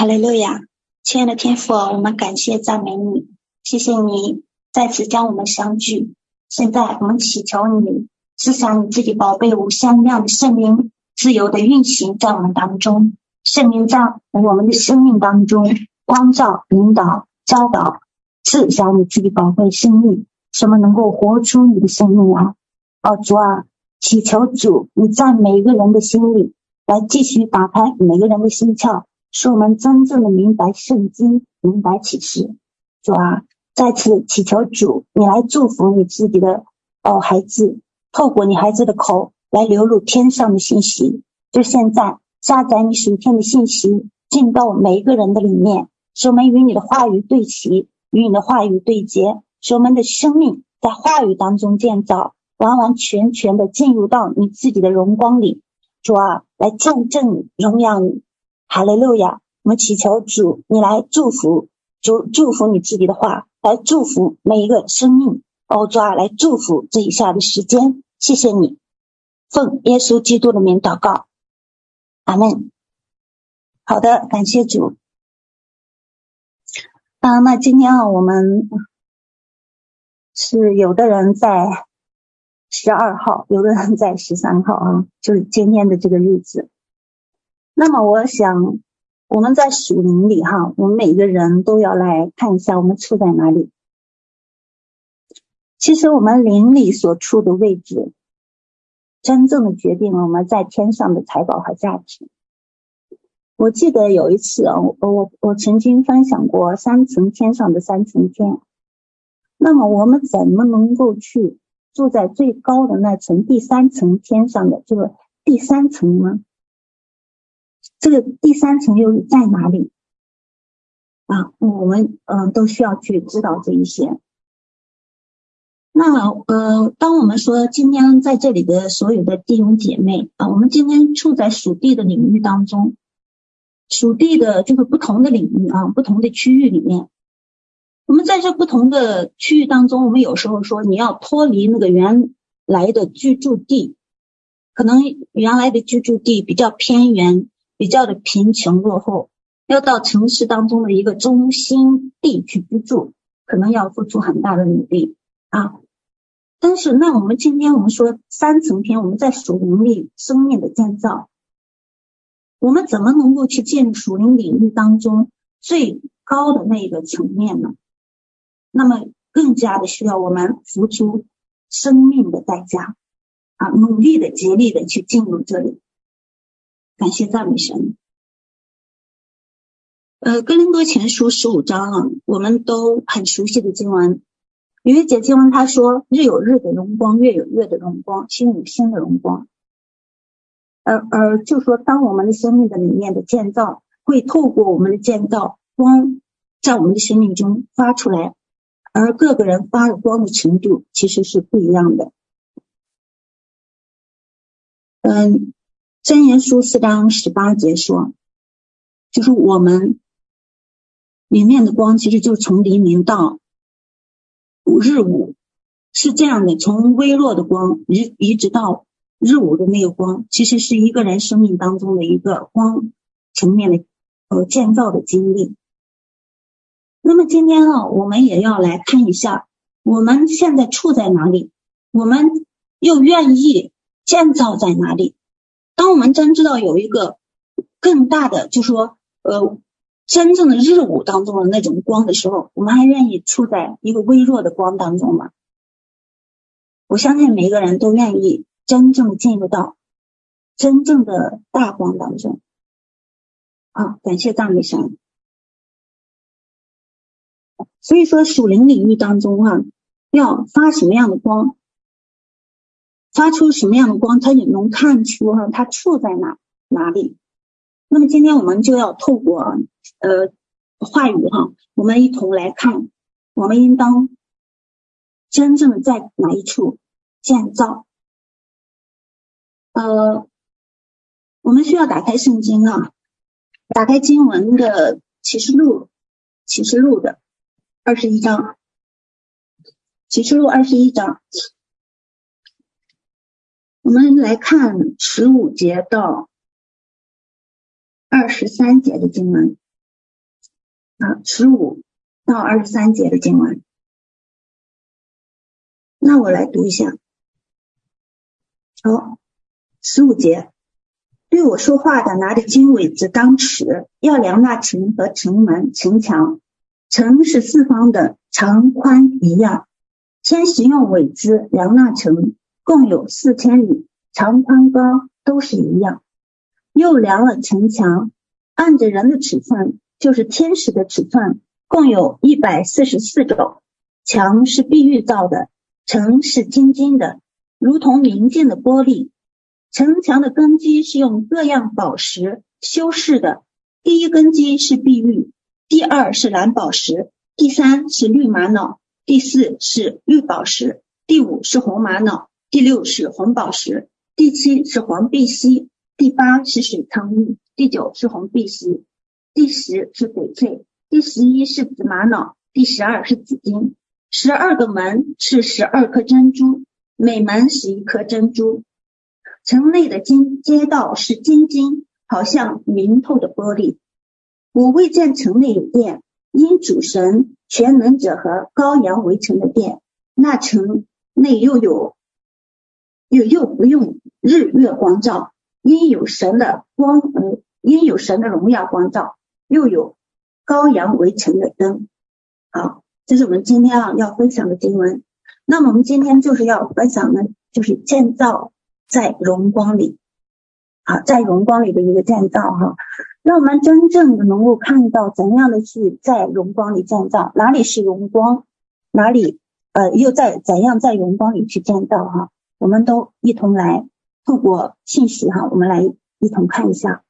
哈利路亚，亲爱的天父，我们感谢赞美你，谢谢你再次将我们相聚。现在我们祈求你，赐下你自己宝贝无限量的圣灵，自由的运行在我们当中。圣灵在我们的生命当中光照、引导、教导，赐下你自己宝贝生命，什么能够活出你的生命啊！哦，主啊，祈求主你在每一个人的心里来继续打开每个人的心窍。使我们真正的明白圣经，明白启示。主啊，再次祈求主，你来祝福你自己的哦孩子，透过你孩子的口来流入天上的信息。就现在下载你属天的信息，进到每一个人的里面，使我们与你的话语对齐，与你的话语对接，使我们的生命在话语当中建造，完完全全的进入到你自己的荣光里。主啊，来见证荣耀你。哈利路亚！我们祈求主，你来祝福主，祝福你自己的话，来祝福每一个生命。哦，主啊，来祝福这一下的时间。谢谢你，奉耶稣基督的名祷告，阿门。好的，感谢主。啊，那今天啊，我们是有的人在十二号，有的人在十三号啊，就是今天的这个日子。那么我想，我们在属灵里哈，我们每个人都要来看一下我们处在哪里。其实我们灵里所处的位置，真正的决定了我们在天上的财宝和价值。我记得有一次啊，我我我曾经分享过三层天上的三层天。那么我们怎么能够去住在最高的那层第三层天上的这个第三层呢？这个第三层又在哪里啊？我们嗯、呃、都需要去知道这一些。那呃，当我们说今天在这里的所有的弟兄姐妹啊，我们今天处在属地的领域当中，属地的这个不同的领域啊，不同的区域里面，我们在这不同的区域当中，我们有时候说你要脱离那个原来的居住地，可能原来的居住地比较偏远。比较的贫穷落后，要到城市当中的一个中心地去居住，可能要付出很大的努力啊。但是，那我们今天我们说三层天，我们在属灵里生命的建造，我们怎么能够去进入属灵领域当中最高的那一个层面呢？那么，更加的需要我们付出生命的代价啊，努力的、竭力的去进入这里。感谢赞美神。呃，哥林多前书十五章啊，我们都很熟悉的经文。有一节经文他说：“日有日的荣光，月有月的荣光，星有星的荣光。”而而就说，当我们的生命的里面的建造，会透过我们的建造光，在我们的生命中发出来，而各个人发的光的程度其实是不一样的。嗯。箴言书四章十八节说，就是我们里面的光，其实就从黎明到日午是这样的，从微弱的光一一直到日午的那个光，其实是一个人生命当中的一个光层面的呃建造的经历。那么今天啊，我们也要来看一下，我们现在处在哪里，我们又愿意建造在哪里？当我们真知道有一个更大的，就说，呃，真正的日午当中的那种光的时候，我们还愿意处在一个微弱的光当中吗？我相信每一个人都愿意真正进入到真正的大光当中。啊，感谢赞美神。所以说，属灵领域当中哈、啊，要发什么样的光？发出什么样的光，它也能看出哈，它处在哪哪里。那么今天我们就要透过呃话语哈，我们一同来看，我们应当真正在哪一处建造。呃，我们需要打开圣经啊，打开经文的启示录，启示录的二十一章，启示录二十一章。我们来看十五节到二十三节的经文。啊，十五到二十三节的经文。那我来读一下。好，十五节，对我说话的拿着经纬子当尺，要量那城和城门、城墙。城是四方的，长宽一样。先使用尾子量那城，共有四千里，长宽高都是一样。又量了城墙，按着人的尺寸，就是天使的尺寸，共有一百四十四肘。墙是碧玉造的，城是晶晶的，如同明镜的玻璃。城墙的根基是用各样宝石修饰的，第一根基是碧玉，第二是蓝宝石，第三是绿玛瑙，第四是绿宝石，第五是红玛瑙，第六是红宝石，第七是黄碧玺，第八是水苍玉，第九是红碧玺，第十是翡翠，第十一是紫玛瑙，第十二是紫金。十二个门是十二颗珍珠，每门是一颗珍珠。城内的金街道是金晶，好像明透的玻璃。我未见城内有殿，因主神全能者和羔羊为城的殿。那城内又有又又不用日月光照，因有神的光，呃，因有神的荣耀光照，又有羔羊为城的灯。好，这是我们今天啊要分享的经文。那么我们今天就是要分享的，就是建造在荣光里。啊，在荣光里的一个建造哈。让我们真正的能够看到怎样的去在荣光里建造，哪里是荣光，哪里呃又在怎样在荣光里去建造哈？我们都一同来透过信息哈，我们来一同看一下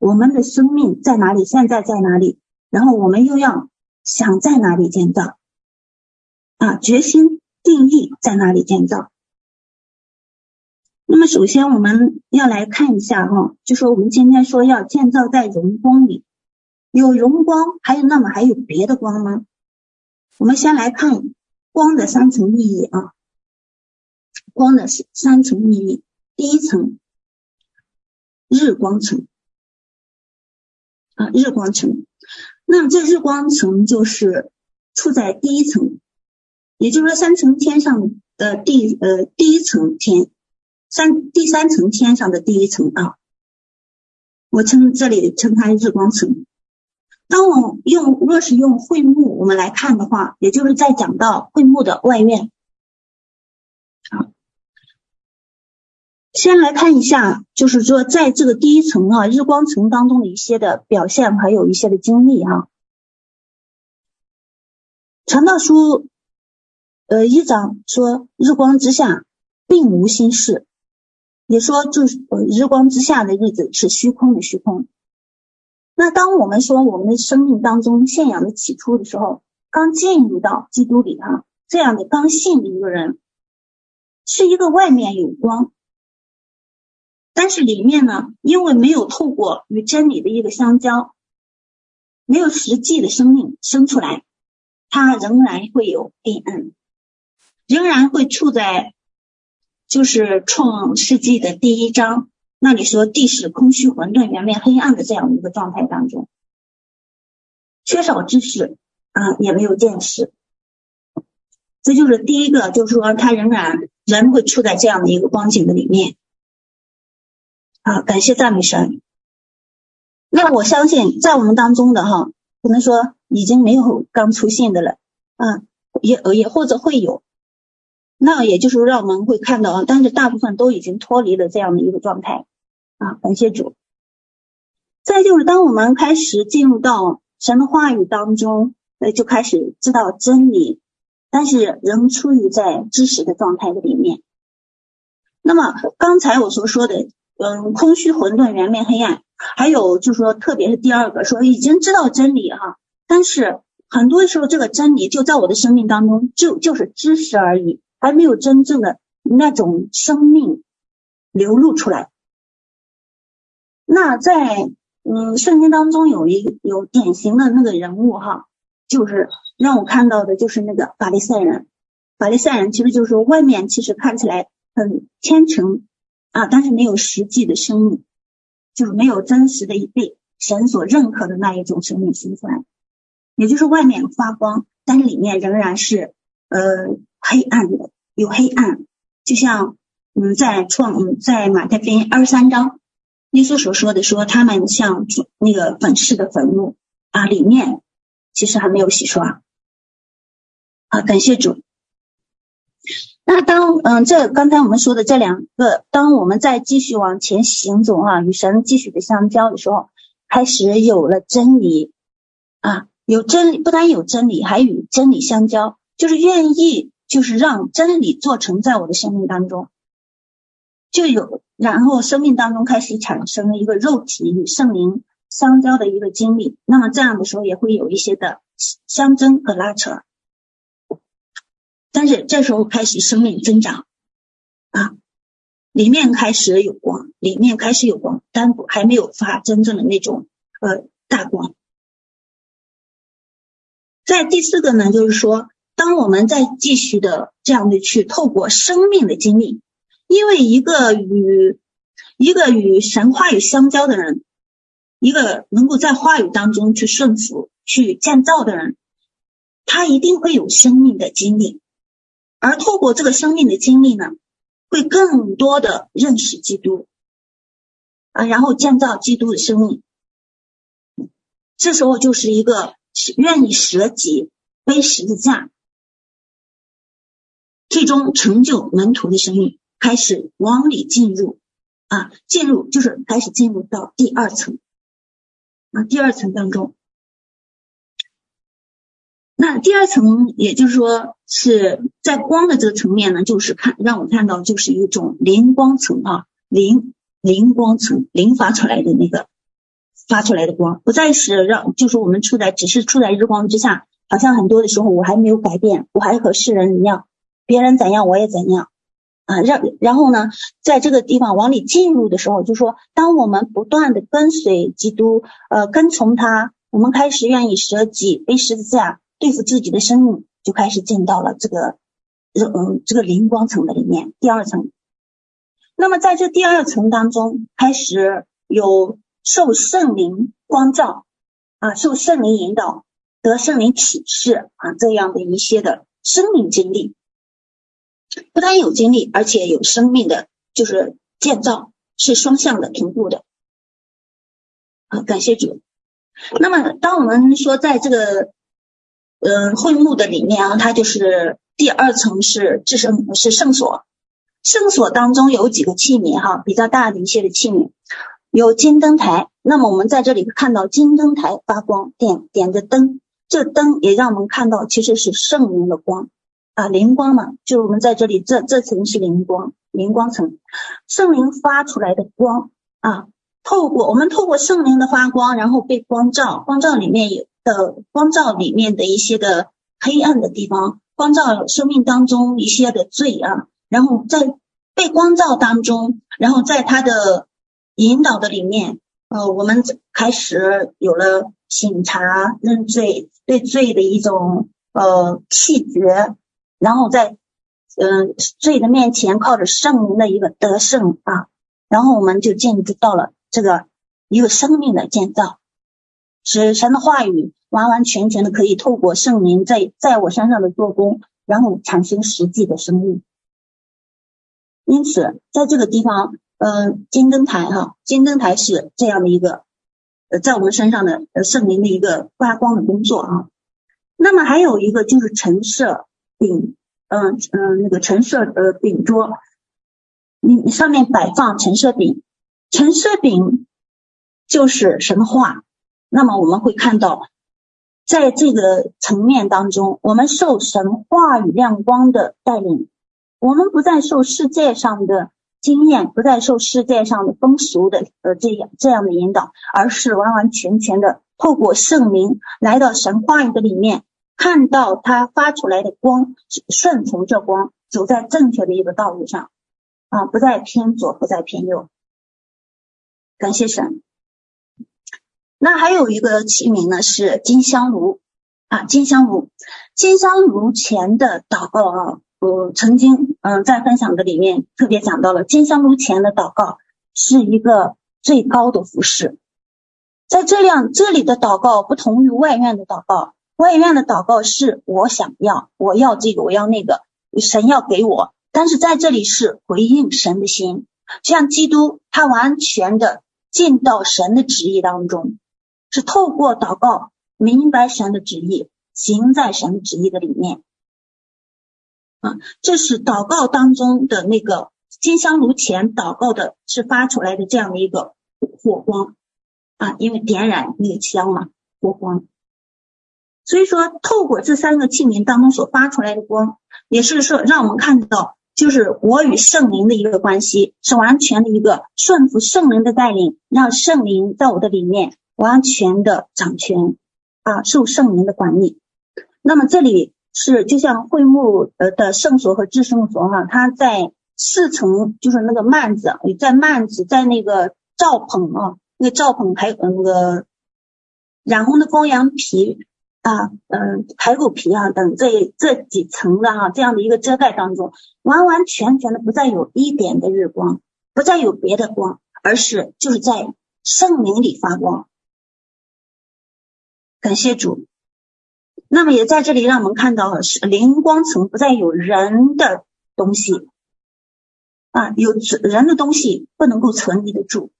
我们的生命在哪里，现在在哪里，然后我们又要想在哪里建造啊？决心定义在哪里建造。那么首先我们要来看一下哈，就说我们今天说要建造在荣光里，有荣光，还有那么还有别的光吗？我们先来看光的三层意义啊，光的三层意义，第一层日光层啊，日光层，那这日光层就是处在第一层，也就是说三层天上的第呃第一层天。三第三层天上的第一层啊，我称这里称它日光层。当我用若是用会幕我们来看的话，也就是在讲到会幕的外院。先来看一下，就是说在这个第一层啊日光层当中的一些的表现，还有一些的经历哈。传道书呃一章说，日光之下并无新事。也说，就是日光之下的日子是虚空的虚空。那当我们说我们的生命当中信仰的起初的时候，刚进入到基督里哈，这样的刚信的一个人，是一个外面有光，但是里面呢，因为没有透过与真理的一个相交，没有实际的生命生出来，他仍然会有黑暗，仍然会处在。就是创世纪的第一章，那里说地是空虚混沌，原面黑暗的这样一个状态当中，缺少知识啊，也没有见识，这就是第一个，就是说他仍然人会处在这样的一个光景的里面。啊，感谢赞美神。那我相信在我们当中的哈，可能说已经没有刚出现的了啊，也也或者会有。那也就是让我们会看到啊，但是大部分都已经脱离了这样的一个状态啊，感谢主。再就是当我们开始进入到神的话语当中，呃，就开始知道真理，但是仍处于在知识的状态的里面。那么刚才我所说的，嗯，空虚混沌，圆面黑暗，还有就是说，特别是第二个说已经知道真理哈，但是很多时候这个真理就在我的生命当中就就是知识而已。还没有真正的那种生命流露出来。那在嗯圣经当中有一有典型的那个人物哈，就是让我看到的就是那个法利赛人。法利赛人其实就是说外面其实看起来很虔诚啊，但是没有实际的生命，就是没有真实的被神所认可的那一种生命形出来。也就是外面发光，但是里面仍然是呃黑暗的，有黑暗，就像嗯在创嗯在马太福音二十三章，耶稣所说的说，他们像那个粉饰的坟墓啊，里面其实还没有洗刷啊，感谢主。那当嗯，这刚才我们说的这两个，当我们在继续往前行走啊，与神继续的相交的时候，开始有了真理啊，有真理，不单有真理，还与真理相交，就是愿意，就是让真理做成在我的生命当中，就有，然后生命当中开始产生了一个肉体与圣灵相交的一个经历。那么这样的时候，也会有一些的相争和拉扯。但是这时候开始生命增长啊，里面开始有光，里面开始有光，但还没有发真正的那种呃大光。在第四个呢，就是说，当我们在继续的这样的去透过生命的经历，因为一个与一个与神话语相交的人，一个能够在话语当中去顺服、去建造的人，他一定会有生命的经历。而透过这个生命的经历呢，会更多的认识基督啊，然后建造基督的生命。这时候就是一个愿意舍己背十字架，最终成就门徒的生命，开始往里进入啊，进入就是开始进入到第二层啊，第二层当中。那第二层，也就是说是在光的这个层面呢，就是看让我看到就是一种灵光层啊，灵灵光层，灵发出来的那个发出来的光，不再是让就是我们处在只是处在日光之下，好像很多的时候我还没有改变，我还和世人一样，别人怎样我也怎样啊，让然后呢，在这个地方往里进入的时候，就说当我们不断的跟随基督，呃，跟从他，我们开始愿意舍己背十字架。对付自己的生命，就开始进到了这个，嗯，这个灵光层的里面，第二层。那么在这第二层当中，开始有受圣灵光照啊，受圣灵引导，得圣灵启示啊，这样的一些的生命经历。不但有经历，而且有生命的，就是建造，是双向的同步的。好，感谢主。那么，当我们说在这个。嗯，会幕的里面啊，它就是第二层是至圣是圣所，圣所当中有几个器皿哈，比较大的一些的器皿，有金灯台。那么我们在这里看到金灯台发光，点点着灯，这灯也让我们看到其实是圣灵的光啊，灵光嘛，就是我们在这里这这层是灵光，灵光层，圣灵发出来的光啊，透过我们透过圣灵的发光，然后被光照，光照里面有。的光照里面的一些的黑暗的地方，光照生命当中一些的罪啊，然后在被光照当中，然后在他的引导的里面，呃，我们开始有了醒察、认罪、对罪的一种呃弃绝，然后在嗯、呃、罪的面前靠着圣灵的一个得胜啊，然后我们就进入到了这个一个生命的建造。使神的话语完完全全的可以透过圣灵在在我身上的做工，然后产生实际的生命。因此，在这个地方，嗯、金灯台哈，金灯台是这样的一个，呃，在我们身上的呃圣灵的一个发光的工作啊。那么还有一个就是陈设饼，嗯、嗯、那个陈设呃饼桌，你上面摆放陈设饼，陈设饼就是神的话。那么我们会看到，在这个层面当中，我们受神话语亮光的带领，我们不再受世界上的经验，不再受世界上的风俗的呃这样这样的引导，而是完完全全的透过圣灵来到神话语的里面，看到它发出来的光，顺从这光，走在正确的一个道路上，啊，不再偏左，不再偏右。感谢神。那还有一个器皿呢，是金香炉啊，金香炉，金香炉前的祷告啊，我曾经嗯在分享的里面特别讲到了，金香炉前的祷告是一个最高的服饰，在这样这里的祷告不同于外院的祷告，外院的祷告是我想要，我要这个，我要那个，神要给我。但是在这里是回应神的心，像基督，他完全的进到神的旨意当中，是透过祷告明白神的旨意，行在神旨意的里面。啊，这是祷告当中的那个金香炉前祷告的，是发出来的这样的一个火光啊，因为点燃那个香嘛，火光。所以说，透过这三个器皿当中所发出来的光，也是说让我们看到，就是我与圣灵的一个关系，是完全的一个顺服圣灵的带领，让圣灵在我的里面完全的掌权啊，受圣灵的管理。那么这里是就像会幕呃的圣所和至圣所哈，它在四层，就是那个幔子，在幔子，在那个罩棚啊，那个罩棚还有那个染红的羔羊皮。啊，嗯，排骨皮啊等这这几层的哈、这样的一个遮盖当中，完完全全的不再有一点的日光，不再有别的光，而是就是在圣灵里发光。感谢主。那么也在这里让我们看到是灵光层不再有人的东西啊，有人的东西不能够存立得住。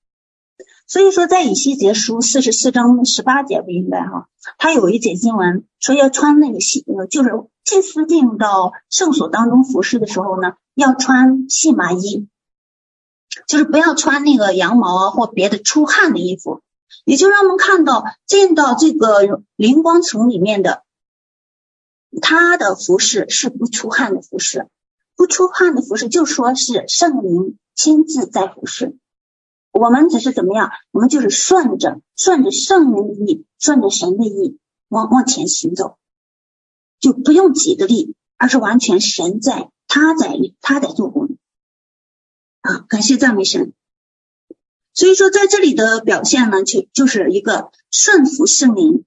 所以说，在以西结书四十四章十八节不应该哈，他有一节经文说要穿那个细，呃，就是祭司进到圣所当中服侍的时候呢，要穿细麻衣，就是不要穿那个羊毛啊或别的出汗的衣服。也就让我们看到进到这个灵光层里面的，他的服饰是不出汗的服饰，不出汗的服饰就说是圣灵亲自在服侍。我们只是怎么样？我们就是顺着顺着圣灵的意，顺着神的意往往前行走，就不用己的力，而是完全神在，他在，他在做工啊！感谢赞美神。所以说，在这里的表现呢，就就是一个顺服圣灵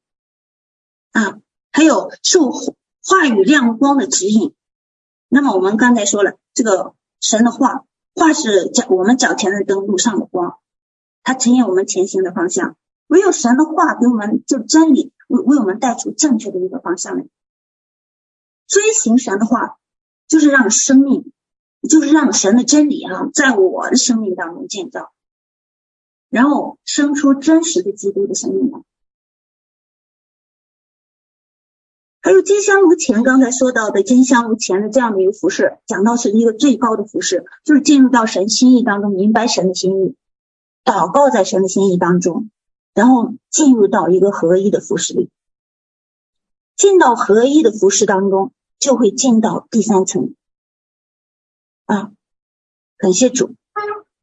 啊，还有受话语亮光的指引。那么我们刚才说了，这个神的话。话是脚我们脚前的灯，路上的光，它指引我们前行的方向。唯有神的话给我们就真理，为为我们带出正确的一个方向来。遵行神的话，就是让生命，就是让神的真理啊，在我的生命当中建造，然后生出真实的基督的生命来。还有金香炉前，刚才说到的金香炉前的这样的一个服饰，讲到是一个最高的服饰，就是进入到神心意当中，明白神的心意，祷告在神的心意当中，然后进入到一个合一的服饰里，进到合一的服饰当中，就会进到第三层。啊，感谢主。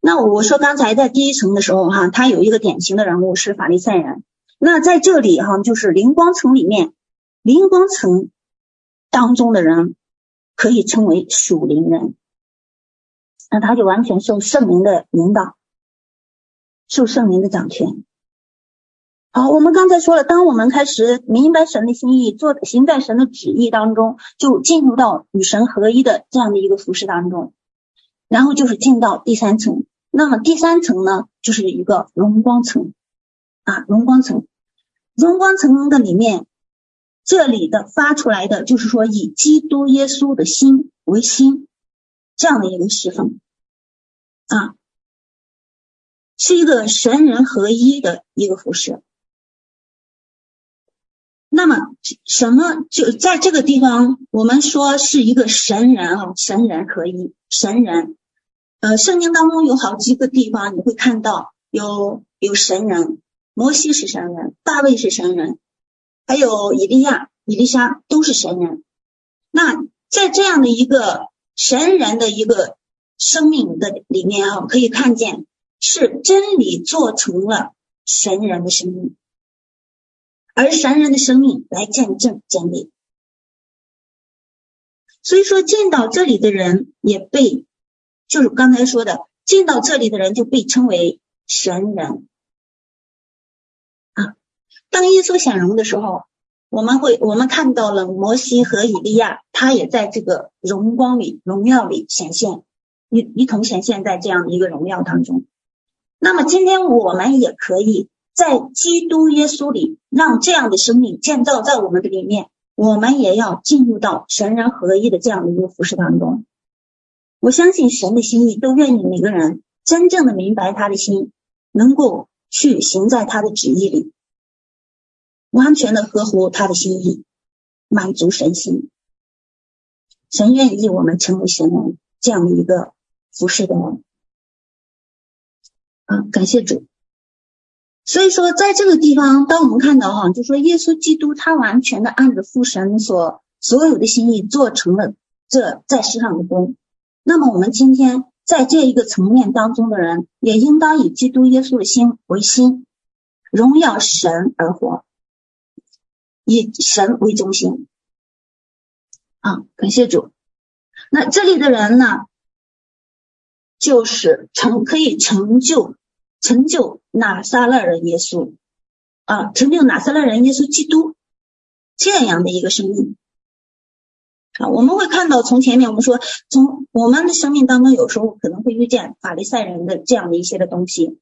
那我说刚才在第一层的时候，哈，他有一个典型的人物是法利赛人。那在这里，哈，就是灵光层里面。灵光层当中的人可以称为属灵人，那他就完全受圣灵的引导，受圣灵的掌权。好，我们刚才说了，当我们开始明白神的心意，做行在神的旨意当中，就进入到与神合一的这样的一个服饰当中，然后就是进到第三层。那么第三层呢，就是一个荣光层啊，荣光层，荣光层的里面。这里的发出来的就是说，以基督耶稣的心为心，这样的一个侍奉啊，是一个神人合一的一个服饰。那么什么就在这个地方，我们说是一个神人啊，神人合一，神人。呃，圣经当中有好几个地方你会看到有有神人，摩西是神人，大卫是神人。还有以利亚、以利沙都是神人。那在这样的一个神人的一个生命的里面啊，可以看见是真理做成了神人的生命，而神人的生命来见证真理。所以说，见到这里的人也被，就是刚才说的，进到这里的人就被称为神人啊。当耶稣显荣的时候，我们会我们看到了摩西和以利亚，他也在这个荣光里、荣耀里显现，一一同显现在这样的一个荣耀当中。那么今天我们也可以在基督耶稣里，让这样的生命建造在我们的里面，我们也要进入到神人合一的这样的一个服饰当中。我相信神的心意都愿意每个人真正的明白他的心，能够去行在他的旨意里，完全的合乎他的心意，满足神心。神愿意我们成为神人这样的一个服侍的人。啊，感谢主。所以说，在这个地方，当我们看到哈，就说耶稣基督他完全的按着父神所所有的心意做成了这在世上的工。那么我们今天在这一个层面当中的人，也应当以基督耶稣的心为心，荣耀神而活，以神为中心。啊，感谢主。那这里的人呢，就是成可以成就成就拿撒勒人耶稣啊，成就拿撒勒人耶稣基督这样的一个生命。啊，我们会看到，从前面我们说，从我们的生命当中，有时候可能会遇见法利赛人的这样的一些的东西，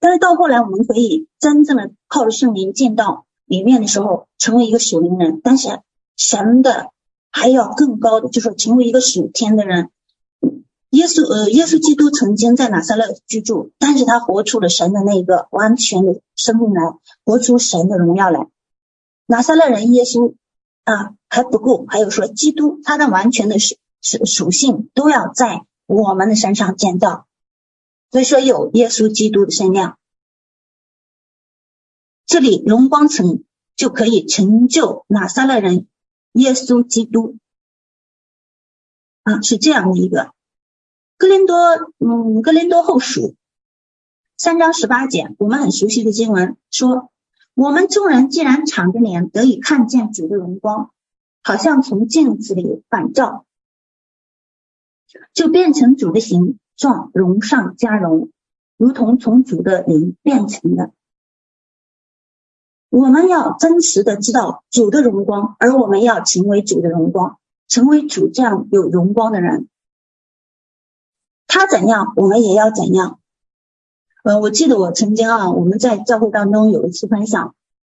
但是到后来，我们可以真正的靠着圣灵进到里面的时候，成为一个属灵人。但是神的还要更高的，就是成为一个属天的人。耶稣呃，耶稣基督曾经在拿撒勒居住，但是他活出了神的那个完全的生命来，活出神的荣耀来。拿撒勒人耶稣。啊，还不够，还有说基督他的完全的属属属性都要在我们的身上建造，所以说有耶稣基督的身量，这里荣光城就可以成就拿撒勒人耶稣基督。啊，是这样的一个。哥林多，嗯，哥林多后书三章十八节，我们很熟悉的经文说。我们众人既然敞着脸得以看见主的荣光，好像从镜子里反照，就变成主的形状，荣上加荣，如同从主的灵变成的。我们要真实的知道主的荣光，而我们要成为主的荣光，成为主这样有荣光的人。他怎样，我们也要怎样。呃，我记得我曾经啊，我们在教会当中有一次分享，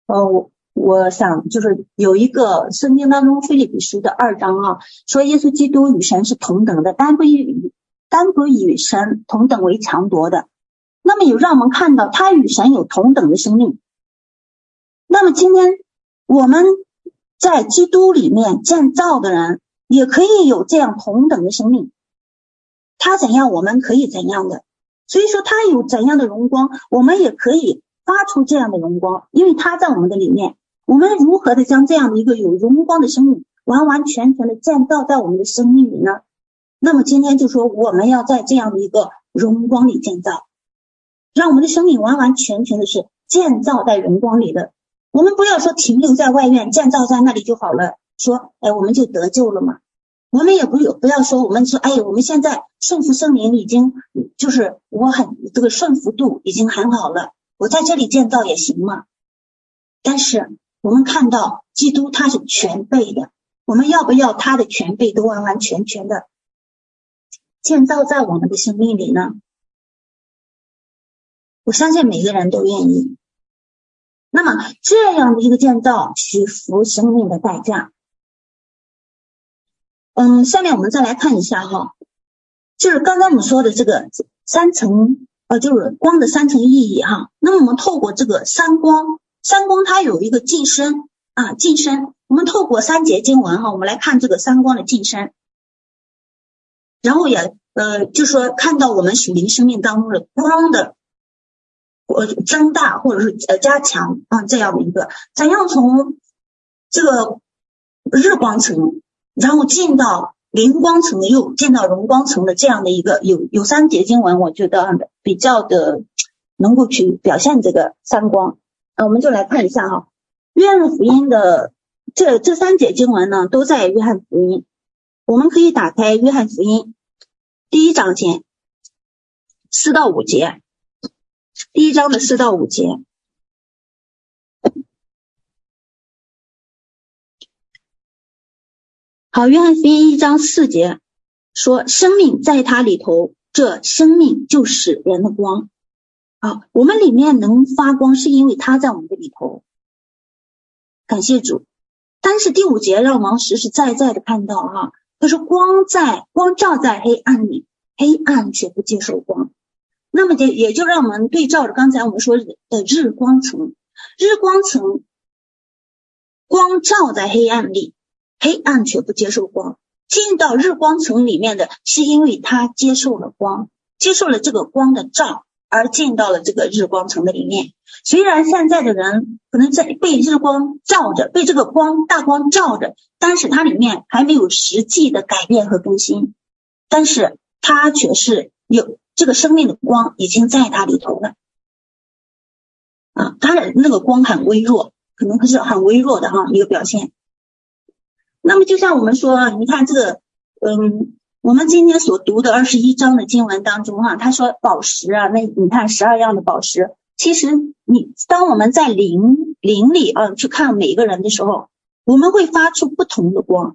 呃，我我想就是有一个圣经当中腓利比书的二章啊，说耶稣基督与神是同等的，单不与单不与神同等为强夺的。那么有让我们看到他与神有同等的生命。那么今天我们在基督里面建造的人，也可以有这样同等的生命。他怎样，我们可以怎样的。所以说，他有怎样的荣光，我们也可以发出这样的荣光，因为他在我们的里面。我们如何的将这样的一个有荣光的生命，完完全全的建造在我们的生命里呢？那么今天就说，我们要在这样的一个荣光里建造，让我们的生命完完全全的是建造在荣光里的。我们不要说停留在外院，建造在那里就好了，说，哎，我们就得救了嘛。我们也不有不要说，我们说，哎，我们现在顺服圣灵已经就是我很这个顺服度已经很好了，我在这里建造也行嘛。但是我们看到基督他是全备的，我们要不要他的全备都完完全全的建造在我们的生命里呢？我相信每个人都愿意。那么这样的一个建造，需付生命的代价。嗯，下面我们再来看一下哈，就是刚刚我们说的这个三层，呃，就是光的三层意义哈。那么我们透过这个三光，三光它有一个近身啊，近身。我们透过三节经文哈，我们来看这个三光的近身，然后也呃，就说看到我们属灵生命当中的光的呃增大或者是呃加强啊，这样的一个怎样从这个日光层。然后进到灵光层，又进到荣光层的这样的一个有有三节经文，我觉得比较的能够去表现这个三光。那，我们就来看一下哈，约翰福音的这这三节经文呢，都在约翰福音。我们可以打开约翰福音第一章先四到五节，第一章的四到五节。好，约翰福音一章四节说：“生命在他里头，这生命就是人的光。啊，我们里面能发光，是因为他在我们的里头。感谢主。但是第五节让我们实实在在的看到哈、啊，他说光在光照在黑暗里，黑暗却不接受光。那么也也就让我们对照着刚才我们说的日光层，日光层光照在黑暗里，黑暗却不接受光。进到日光层里面的是因为他接受了光，接受了这个光的照。而进到了这个日光层的里面。虽然现在的人可能在被日光照着，被这个光大光照着，但是它里面还没有实际的改变和更新。但是它却是有这个生命的光已经在它里头了。啊，它的那个光很微弱，可能是很微弱的哈一个表现。那么就像我们说，你看这个，嗯。我们今天所读的二十一章的经文当中，哈，他说宝石啊，那你看十二样的宝石，其实你当我们在灵灵里啊去看每一个人的时候，我们会发出不同的光，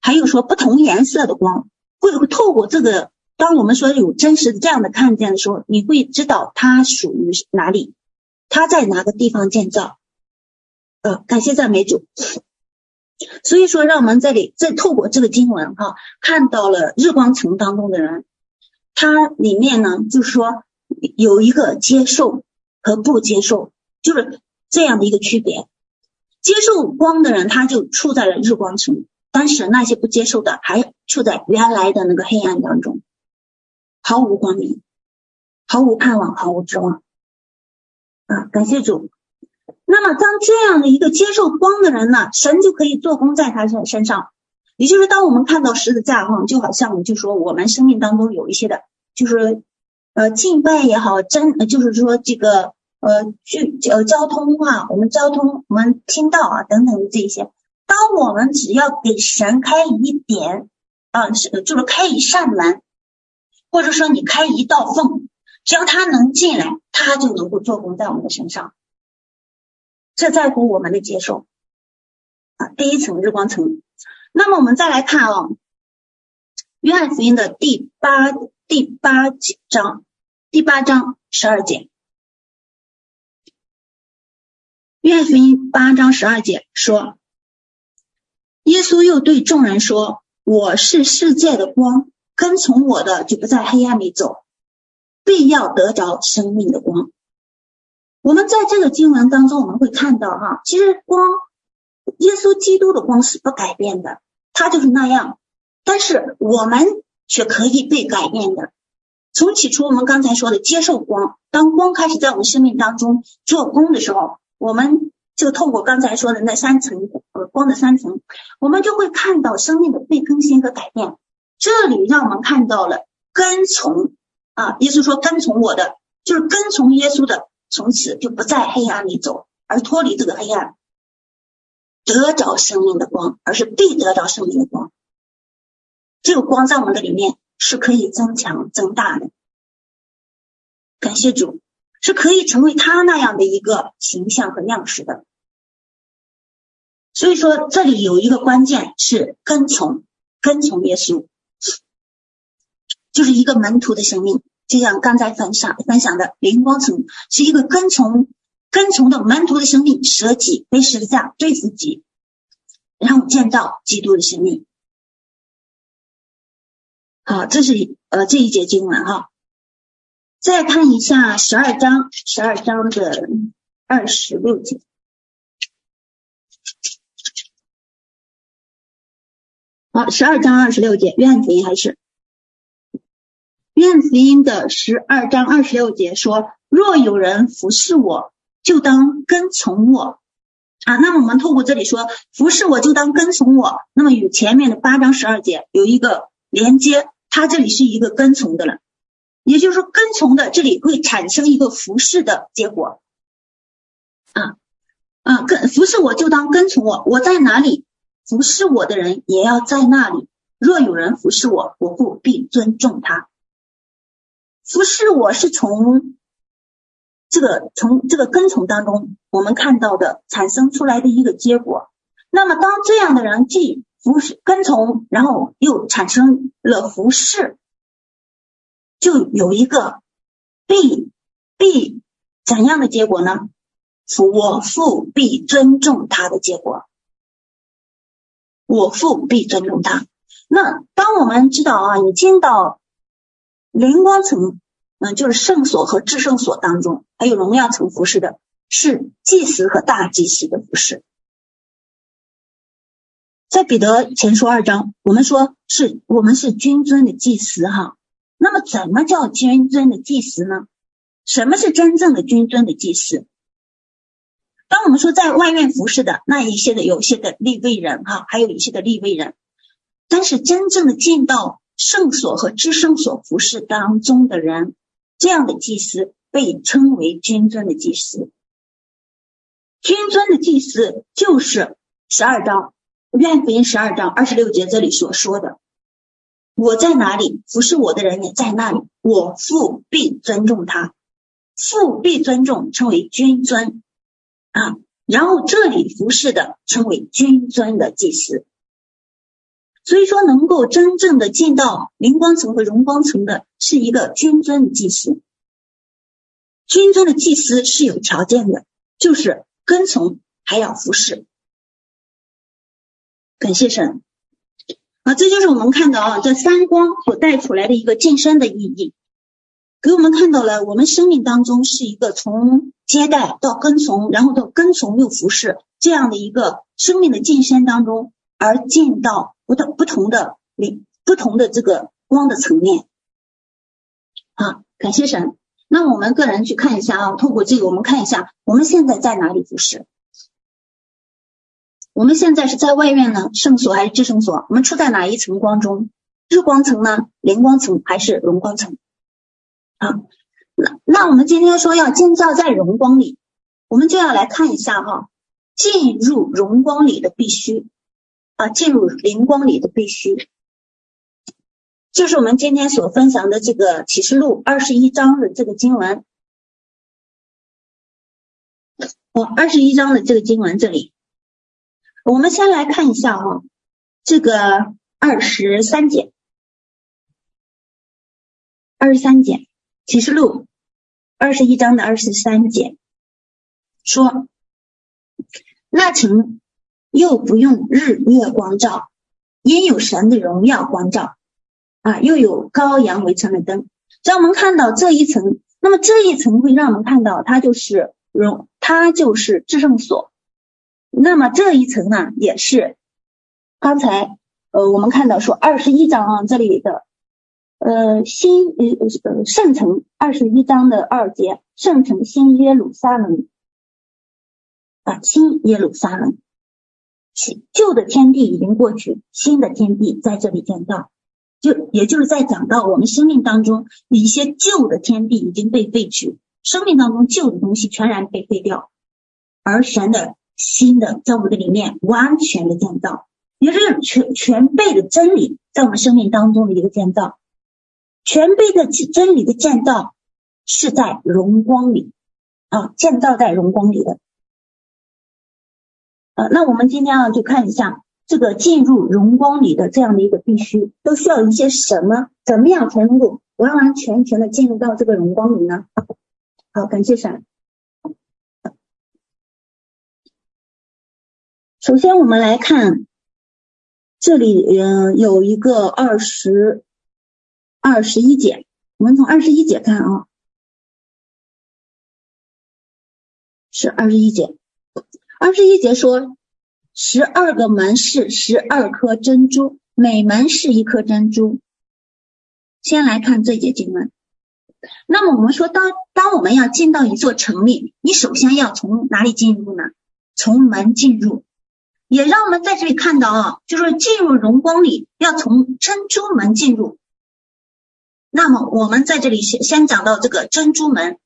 还有说不同颜色的光，会会透过这个，当我们说有真实的这样的看见的时候，你会知道它属于哪里，它在哪个地方建造。呃，感谢赞美主。所以说，让我们这里再透过这个经文哈，看到了日光城当中的人，他里面呢，就是说有一个接受和不接受，就是这样的一个区别。接受光的人，他就处在了日光城，但是那些不接受的，还处在原来的那个黑暗当中，毫无光明，毫无盼望，毫无指望。啊，感谢主。那么，当这样的一个接受光的人呢，神就可以做工在他身身上。也就是，当我们看到十字架哈，就好像就说我们生命当中有一些的，就是呃敬拜也好，真就是说这个呃去呃交通啊，我们交通我们听到啊等等的这些，当我们只要给神开一点啊，是就是开一扇门，或者说你开一道缝，只要他能进来，他就能够做工在我们的身上。这在乎我们的接受啊，第一层日光层。那么我们再来看啊，《约翰福音》的第八第八章第八章十二节，《约翰福音》八章十二节说：“耶稣又对众人说，我是世界的光，跟从我的就不在黑暗里走，必要得着生命的光。”我们在这个经文当中，我们会看到哈，其实光，耶稣基督的光是不改变的，他就是那样。但是我们却可以被改变的。从起初我们刚才说的接受光，当光开始在我们生命当中做工的时候，我们就透过刚才说的那三层呃光的三层，我们就会看到生命的被更新和改变。这里让我们看到了跟从啊，耶稣说跟从我的，就是跟从耶稣的。从此就不在黑暗里走，而脱离这个黑暗，得着生命的光，而是必得着生命的光。这个光在我们的里面是可以增强增大的。感谢主，是可以成为他那样的一个形象和样式的。所以说，这里有一个关键是跟从，跟从耶稣，就是一个门徒的生命。就像刚才分享分享的灵光层是一个跟从跟从的门徒的生命，舍己背十字架，对自己，然后见到基督的生命。好，这是呃这一节经文哈。再看一下十二章十二章的二十六节。好，十二章二十六节，约翰福音还是？约翰福音的十二章二十六节说：“若有人服侍我，就当跟从我。”啊，那么我们透过这里说“服侍我就当跟从我”，那么与前面的八章十二节有一个连接，它这里是一个跟从的了，也就是说跟从的这里会产生一个服侍的结果。啊啊，跟服侍我就当跟从我，我在哪里，服侍我的人也要在那里。若有人服侍我，我不必尊重他。服侍我是从这个从这个跟从当中，我们看到的产生出来的一个结果。那么，当这样的人既服侍跟从，然后又产生了服侍，就有一个必必怎样的结果呢？我父必尊重他的结果。我父必尊重他。那当我们知道啊，你进到灵光层，嗯，就是圣所和至圣所当中，还有荣耀层服侍的，是祭司和大祭司的服侍。在彼得前书二章，我们说是我们是君尊的祭司哈。那么，怎么叫君尊的祭司呢？什么是真正的君尊的祭司？当我们说在外院服侍的那一些的有些的利未人哈，还有一些的利未人，但是真正的进到圣所和至圣所服侍当中的人，这样的祭司被称为君尊的祭司。君尊的祭司就是十二章愿福音十二章二十六节这里所说的：“我在哪里，服侍我的人也在那里，我父必尊重他，父必尊重，称为君尊。”啊，然后这里服侍的称为君尊的祭司，所以说能够真正的进到灵光层和荣光层的是一个君尊的祭司。君尊的祭司是有条件的，就是跟从还要服侍。感谢神啊，这就是我们看到啊，这三光所带出来的一个晋升的意义。给我们看到了，我们生命当中是一个从接待到跟从，然后到跟从又服侍这样的一个生命的晋升当中，而进到不同不同的领不同的这个光的层面。啊，感谢神。那我们个人去看一下啊，透过这个，我们看一下我们现在在哪里服侍？我们现在是在外院呢，圣所还是至圣所？我们处在哪一层光中？日光层呢？灵光层还是荣光层？啊，那那我们今天说要建造在荣光里，我们就要来看一下哈，进入荣光里的必须啊，进入灵光里的必须，就是我们今天所分享的这个启示录二十一章的这个经文，哦，二十一章的这个经文这里，我们先来看一下哈，这个二十三节，二十三节。启示录二十一章的二十三节说：“那请又不用日月光照，因有神的荣耀光照啊，又有羔羊为城的灯。让我们看到这一层，那么这一层会让我们看到它就是荣，它就是至圣所。那么这一层呢，也是刚才呃我们看到说二十一章啊这里的。”呃，新呃呃圣城二十一章的二节，圣城新耶路撒冷啊，新耶路撒冷，旧的天地已经过去，新的天地在这里建造，就也就是在讲到我们生命当中一些旧的天地已经被废去，生命当中旧的东西全然被废掉，而神的新的在我们的里面完全的建造，也是全全备的真理在我们生命当中的一个建造。全备的真理的建造是在荣光里啊，建造在荣光里的。呃，那我们今天啊，就看一下这个进入荣光里的这样的一个必须，都需要一些什么？怎么样才能够完完全全的进入到这个荣光里呢？好，感谢神。首先，我们来看这里，呃，有一个二十。二十一节，我们从二十一节看啊，是二十一节。二十一节说，十二个门是十二颗珍珠，每门是一颗珍珠。先来看这节经文。那么我们说，当当我们要进到一座城里，你首先要从哪里进入呢？从门进入。也让我们在这里看到啊，就是进入荣光里要从珍珠门进入。那么我们在这里先先讲到这个珍珠门，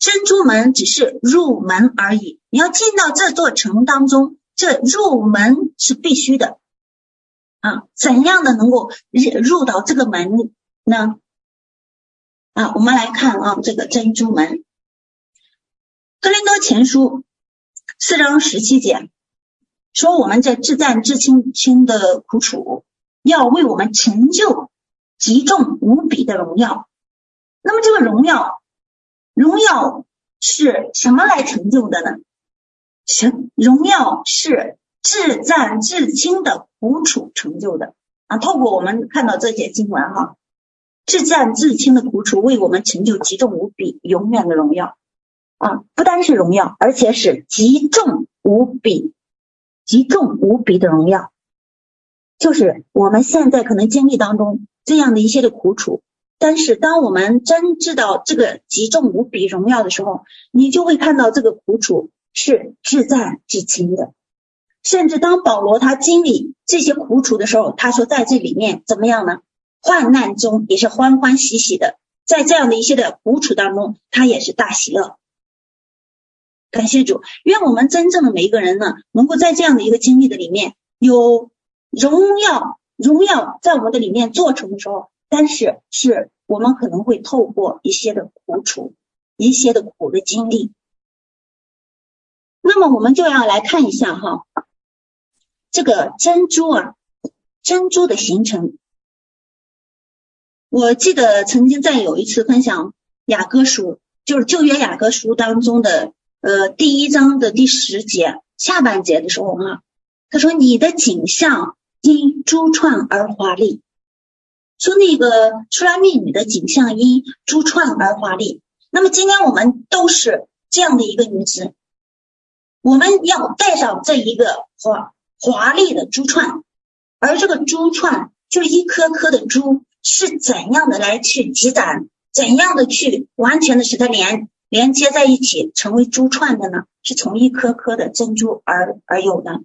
珍珠门只是入门而已。你要进到这座城当中，这入门是必须的啊。怎样的能够入入到这个门呢？啊，我们来看啊，这个珍珠门，哥林多前书四章十七节说，我们在至暂至轻轻的苦楚，要为我们成就极重无比的荣耀，那么这个荣耀荣耀是什么来成就的呢？神荣耀是至赞至轻的苦楚成就的啊！透过我们看到这些经文哈，至赞至轻的苦楚为我们成就极重无比、永远的荣耀啊！不单是荣耀，而且是极重无比、极重无比的荣耀。就是我们现在可能经历当中这样的一些的苦楚，但是当我们真知道这个极重无比荣耀的时候，你就会看到这个苦楚。是至暂至轻的，甚至当保罗他经历这些苦楚的时候，他说在这里面怎么样呢？患难中也是欢欢喜喜的，在这样的一些的苦楚当中，他也是大喜乐。感谢主，愿我们真正的每一个人呢，能够在这样的一个经历的里面有荣耀，荣耀在我们的里面做成的时候，但是是我们可能会透过一些的苦楚，一些的苦的经历。那么我们就要来看一下哈，这个珍珠啊，珍珠的形成。我记得曾经在有一次分享雅歌书，就是旧约雅歌书当中的呃第一章的第十节下半节的时候啊，他说你的景象因珠串而华丽，说那个出来密女的景象因珠串而华丽。那么今天我们都是这样的一个女子。我们要带上这一个华华丽的珠串，而这个珠串就是一颗颗的珠，是怎样的来去积攒，怎样的去完全的使它连连接在一起，成为珠串的呢？是从一颗颗的珍珠而而有的。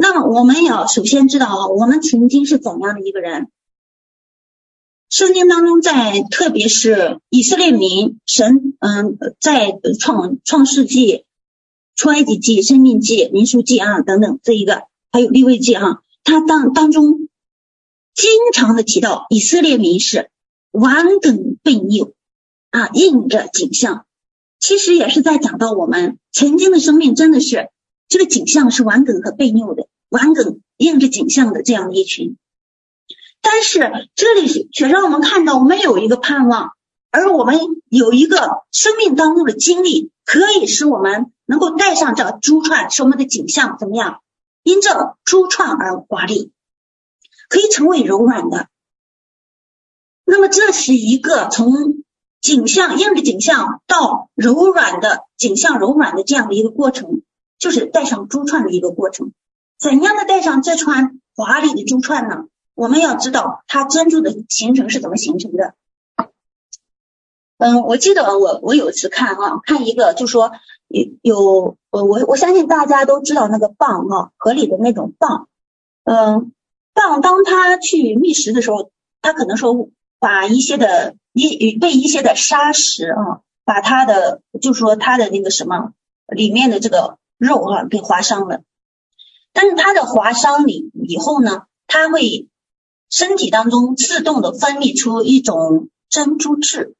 那么我们要首先知道啊，我们曾经是怎样的一个人？圣经当中，在特别是以色列民，神嗯，在创创世纪、出埃及记、生命记、民数记啊等等这一个，还有利未记哈，他当当中经常的提到以色列民是顽梗悖谬啊，硬着景象，其实也是在讲到我们曾经的生命真的是这个景象是顽梗和悖谬的，顽梗硬着景象的这样的一群。但是这里却让我们看到，我们有一个盼望，而我们有一个生命当中的经历，可以使我们能够带上这珠串，使我们的景象怎么样？因这珠串而华丽，可以成为柔软的。那么这是一个从景象硬的景象到柔软的景象，柔软的这样的一个过程，就是戴上珠串的一个过程。怎样的戴上这串华丽的珠串呢？我们要知道它珍珠的形成是怎么形成的。嗯，我记得我我有一次看啊，看一个就说有有我我我相信大家都知道那个蚌啊，河里的那种蚌。嗯，蚌当它去觅食的时候，它可能说把一些的一被一些的沙石啊，把它的就说它的那个什么里面的这个肉啊给划伤了。但是它的划伤里以后呢，它会。身体当中自动的分泌出一种珍珠质，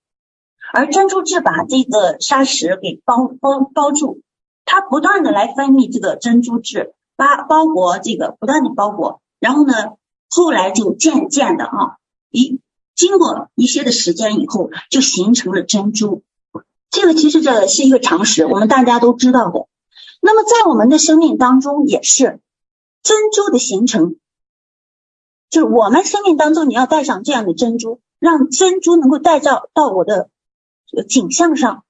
而珍珠质把这个沙石给包包包住，它不断的来分泌这个珍珠质，包包裹这个不断的包裹，然后呢，后来就渐渐的啊，一经过一些的时间以后，就形成了珍珠。这个其实这是一个常识，我们大家都知道的。那么在我们的生命当中也是珍珠的形成。就是我们生命当中，你要带上这样的珍珠，让珍珠能够带到到我的景象上，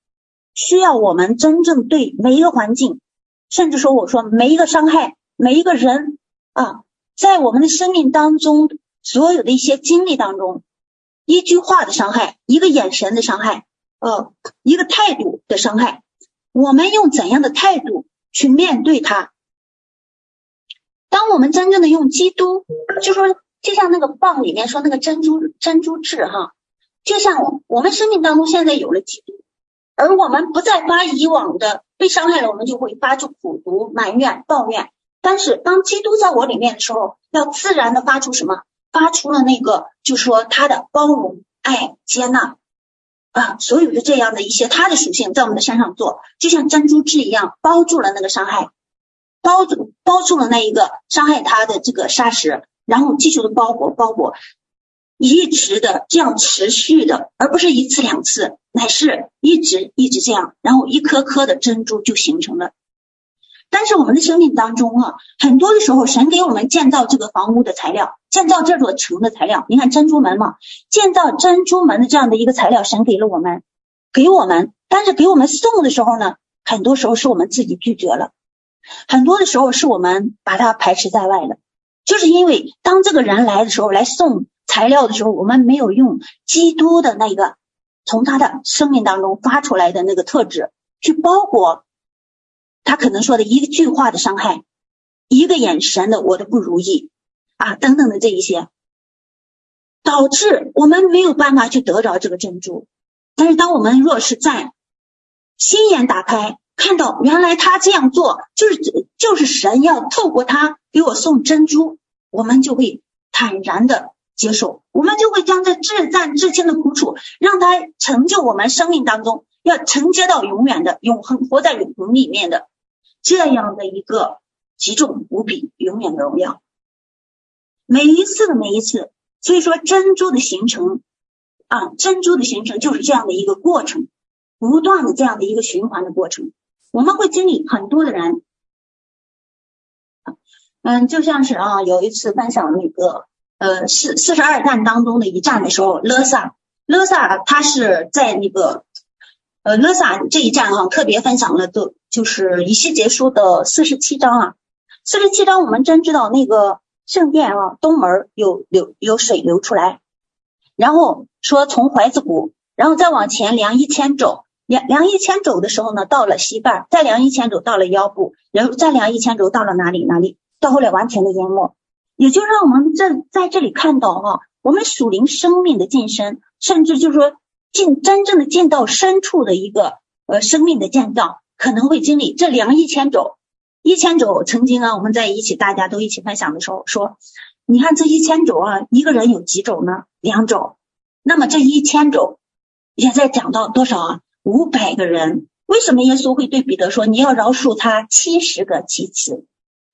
需要我们真正对每一个环境，甚至说我说每一个伤害，每一个人啊，在我们的生命当中所有的一些经历当中，一句话的伤害，一个眼神的伤害，呃，一个态度的伤害，我们用怎样的态度去面对它？当我们真正的用基督，就说。就像那个蚌里面说那个珍珠珍珠质哈，就像我们生命当中现在有了基督，而我们不再发以往的被伤害了，我们就会发出苦毒、埋怨、抱怨。但是当基督在我里面的时候，要自然的发出什么？发出了那个，就说他的包容、爱、接纳啊，所有的这样的一些它的属性在我们的身上做，就像珍珠质一样，包住了那个伤害，包住包住了那一个伤害它的这个砂石。然后继续的包裹包裹，一直的这样持续的，而不是一次两次，乃是一直一直这样，然后一颗颗的珍珠就形成了。但是我们的生命当中啊，很多的时候，神给我们建造这个房屋的材料，建造这座城的材料，你看珍珠门嘛，建造珍珠门的这样的一个材料，神给了我们，给我们，但是给我们送的时候呢，很多时候是我们自己拒绝了，很多的时候是我们把它排斥在外了，就是因为当这个人来的时候，来送材料的时候，我们没有用基督的那个从他的生命当中发出来的那个特质去包裹。他可能说的一句话的伤害，一个眼神的我的不如意啊，等等的这一些，导致我们没有办法去得着这个珍珠。但是当我们若是在心眼打开，看到原来他这样做就是就是神要透过他给我送珍珠，我们就会坦然的接受，我们就会将这至暂至轻的苦楚，让他成就我们生命当中要承接到永远的永恒，活在永恒里面的。这样的一个极重无比、永远的荣耀，每一次的每一次，所以说珍珠的形成啊，珍珠的形成就是这样的一个过程，不断的这样的一个循环的过程。我们会经历很多的人，嗯，就像是啊，有一次分享那个呃四四十二站当中的一站的时候，勒萨勒萨他是在那个。呃，勒萨这一站啊，特别分享了的，就是以西结书的四十七章啊。四十七章，我们真知道那个圣殿啊，东门有流有水流出来，然后说从怀子谷，然后再往前量一千肘，量量一千肘的时候呢，到了膝盖，再量一千肘到了腰部，然后再量一千肘到了哪里哪里，到后来完全的淹没。也就让我们这在这里看到哈、我们属灵生命的晋升，甚至就是说。进真正的进到深处的一个呃生命的建造，可能会经历这量一千肘，一千肘。曾经啊，我们在一起大家都一起分享的时候说，你看这一千肘啊，一个人有几肘呢？两肘。那么这一千肘，现在讲到多少啊？五百个人。为什么耶稣会对彼得说，你要饶恕他七十个七次，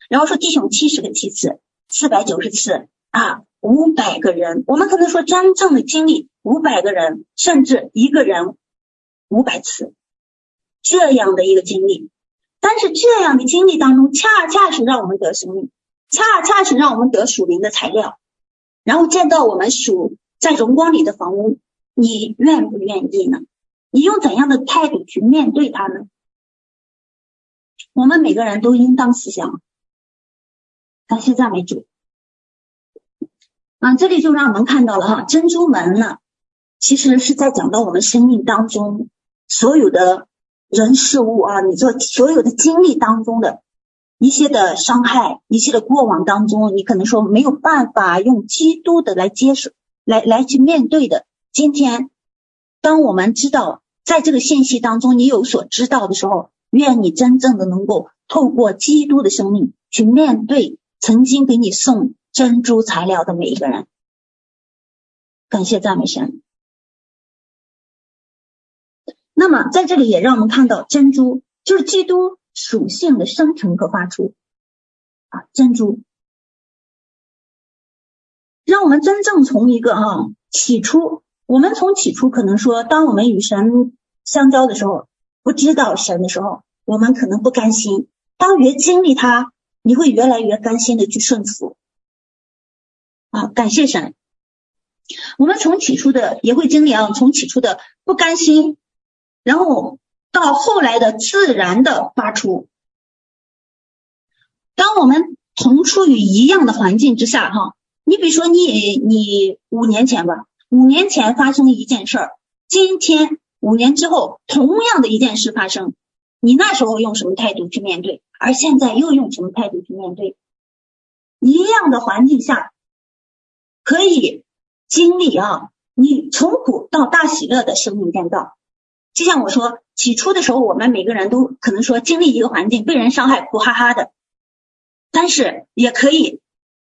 然后说弟兄七十个七次，四百九十次啊？五百个人，我们可能说真正的经历五百个人，甚至一个人五百次这样的一个经历。但是这样的经历当中，恰恰是让我们得生命，恰恰是让我们得属灵的材料，然后见到我们属在荣光里的房屋。你愿不愿意呢？你用怎样的态度去面对它呢？我们每个人都应当思想。感谢赞美主。啊，这里就让我们看到了哈，珍珠门呢，其实是在讲到我们生命当中所有的人事物啊，你这所有的经历当中的一些的伤害，一些的过往当中，你可能说没有办法用基督的来接受，来来去面对的。今天，当我们知道在这个信息当中你有所知道的时候，愿你真正的能够透过基督的生命去面对曾经给你送。珍珠材料的每一个人，感谢赞美神。那么在这里也让我们看到，珍珠就是基督属性的生成和发出啊，珍珠，让我们真正从一个啊起初，我们从起初可能说，当我们与神相交的时候，不知道神的时候，我们可能不甘心。当越经历它，你会越来越甘心的去顺服。啊，感谢神！我们从起初的也会经历啊，从起初的不甘心，然后到后来的自然的发出。当我们同处于一样的环境之下，哈，你比如说你你五年前吧，五年前发生一件事儿，今天五年之后同样的一件事发生，你那时候用什么态度去面对？而现在又用什么态度去面对？一样的环境下。可以经历啊，你从苦到大喜乐的生命建造。就像我说，起初的时候，我们每个人都可能说经历一个环境，被人伤害，苦哈哈的。但是也可以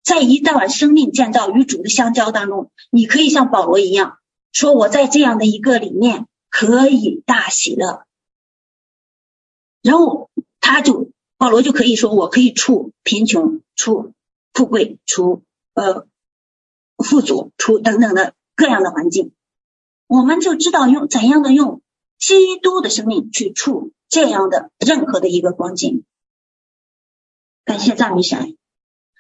在一段生命建造与主的相交当中，你可以像保罗一样说：“我在这样的一个里面可以大喜乐。”然后他就保罗就可以说：“我可以处贫穷，处富贵，处呃。”富足、处等等的各样的环境，我们就知道用怎样的用基督的生命去处这样的任何的一个光景。感谢赞美神。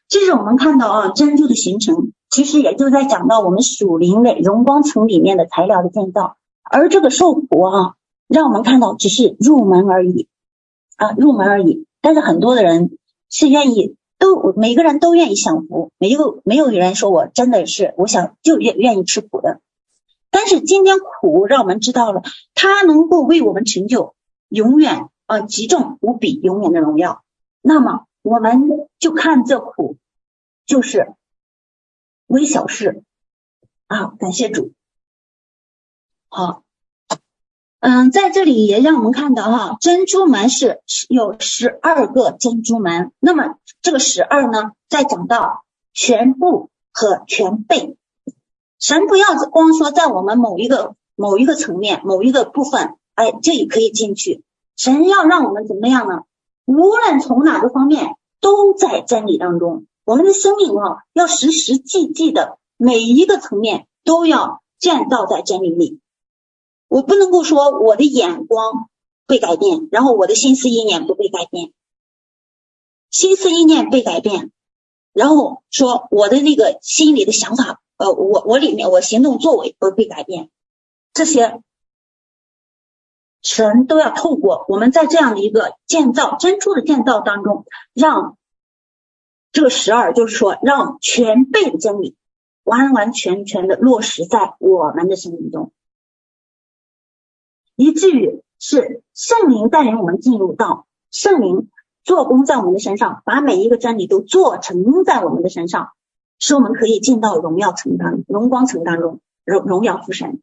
这是我们看到啊，珍珠的形成，其实也就在讲到我们属灵的荣光层里面的材料的建造，而这个受苦啊，让我们看到只是入门而已啊，入门而已。但是很多的人是愿意都每个人都愿意享福，没有没有人说我真的是我想就愿愿意吃苦的。但是今天苦让我们知道了，它能够为我们成就永远啊极重无比永远的荣耀。那么。我们就看这苦，就是微小事啊！感谢主。好，嗯，在这里也让我们看到哈，珍珠门是有十二个珍珠门。那么这个十二呢，再讲到全部和全备。神不要光说在我们某一个某一个层面、某一个部分，哎，这里可以进去。神要让我们怎么样呢？无论从哪个方面，都在真理当中。我们的生命啊，要实实际际的每一个层面都要建造在真理里。我不能够说我的眼光被改变，然后我的心思意念不被改变。心思意念被改变，然后说我的那个心里的想法，呃，我我里面我行动作为不被改变，这些。神都要透过我们在这样的一个建造珍珠的建造当中，让这个十二，就是说，让全备的真理完完全全的落实在我们的生命中，以至于是圣灵带领我们进入到圣灵做工在我们的身上，把每一个真理都做成在我们的身上，使我们可以进到荣耀层当荣光层当中，荣荣耀父神。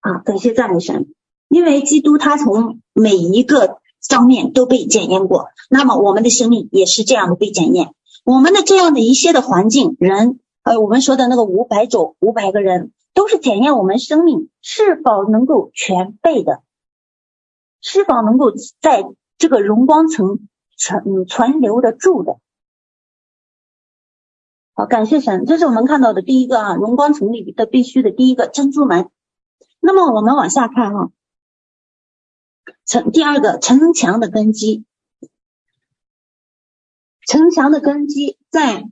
啊，感谢赞美神。因为基督他从每一个方面都被检验过，那么我们的生命也是这样的被检验。我们的这样的一些的环境人，呃，我们说的那个五百种五百个人，都是检验我们生命是否能够全备的，是否能够在这个荣光层存存留得住的。好，感谢神，这是我们看到的第一个啊，荣光层里的必须的第一个珍珠门。那么我们往下看哈、啊。城第二个城墙的根基，城墙的根基在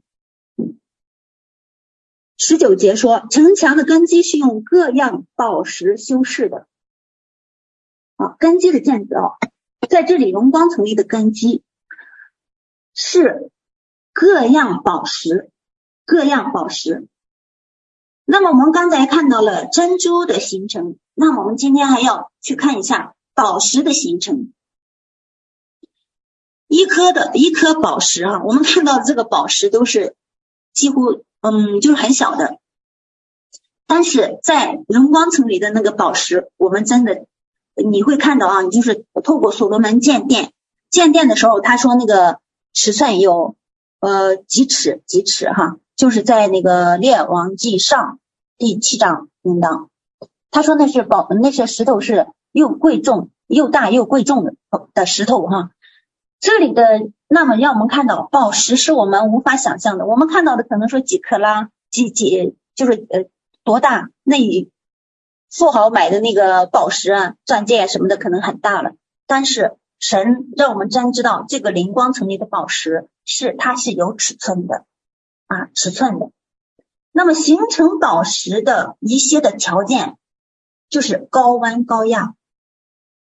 十九节说，城墙的根基是用各样宝石修饰的。啊，根基的建造，在这里荣光层里的根基是各样宝石，各样宝石。那么我们刚才看到了珍珠的形成，那我们今天还要去看一下。宝石的形成，一颗的一颗宝石啊，我们看到这个宝石都是几乎嗯，就是很小的，但是在荣光层里的那个宝石，我们真的你会看到啊，就是透过所罗门建殿建殿的时候，他说那个尺寸有呃几尺几尺哈，就是在那个列王记上第七章应当，他说那是宝，那些石头是。又贵重又大又贵重的的石头哈，这里的那么让我们看到宝石是我们无法想象的，我们看到的可能说几克拉几几就是呃多大，那富豪买的那个宝石啊钻戒什么的可能很大了，但是神让我们真知道这个灵光层里的宝石是它是有尺寸的啊尺寸的，那么形成宝石的一些的条件就是高温高压。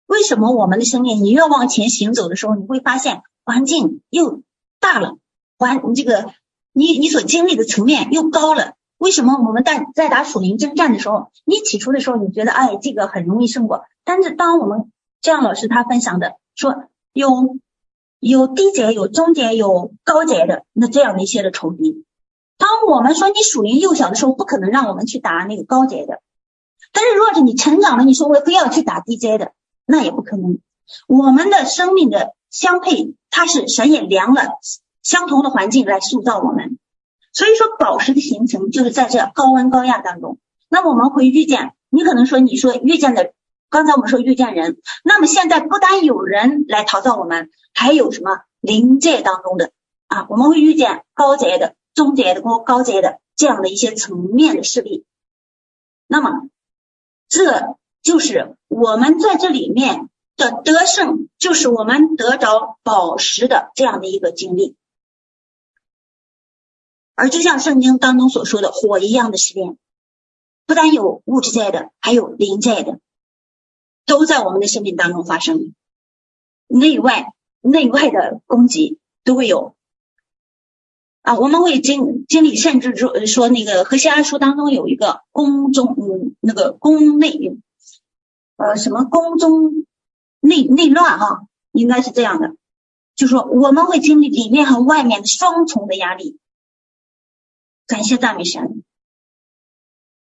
为什么我们的生命，你越往前行走的时候，你会发现环境又大了，环这个你你所经历的层面又高了？为什么我们在在打属灵征战的时候，你起初的时候你觉得哎这个很容易胜过，但是当我们这样老师他分享的说有有低阶有中阶有高阶的那这样的一些的仇敌，当我们说你属灵幼小的时候，不可能让我们去打那个高阶的，但是若是你成长了，你说我非要去打低阶的。那也不可能。我们的生命的相配，它是神也量了相同的环境来塑造我们。所以说，宝石的形成就是在这高温高压当中。那我们会遇见，你可能说你说遇见的，刚才我们说遇见人，那么现在不单有人来陶造我们，还有什么灵界当中的啊？我们会遇见高阶的、中阶的、高高阶的这样的一些层面的势力。那么，这就是我们在这里面的得胜，就是我们得着宝石的这样的一个经历。而就像圣经当中所说的火一样的试炼，不但有物质在的，还有灵在的，都在我们的生命当中发生，内外内外的攻击都会有。啊，我们会经经历，甚至说说那个何西阿书当中有一个宫中，嗯，那个宫内，呃，什么宫中内内乱哈，应该是这样的，就说我们会经历里面和外面的双重的压力。感谢赞美神。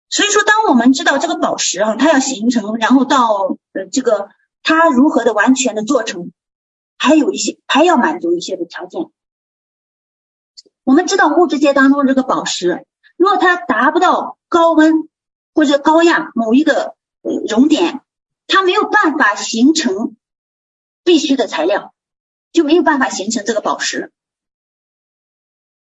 所以说，当我们知道这个宝石啊，它要形成，然后到呃这个它如何的完全的做成，还有一些还要满足一些的条件。我们知道物质界当中这个宝石，如果它达不到高温或者高压某一个熔点，它没有办法形成必须的材料，就没有办法形成这个宝石。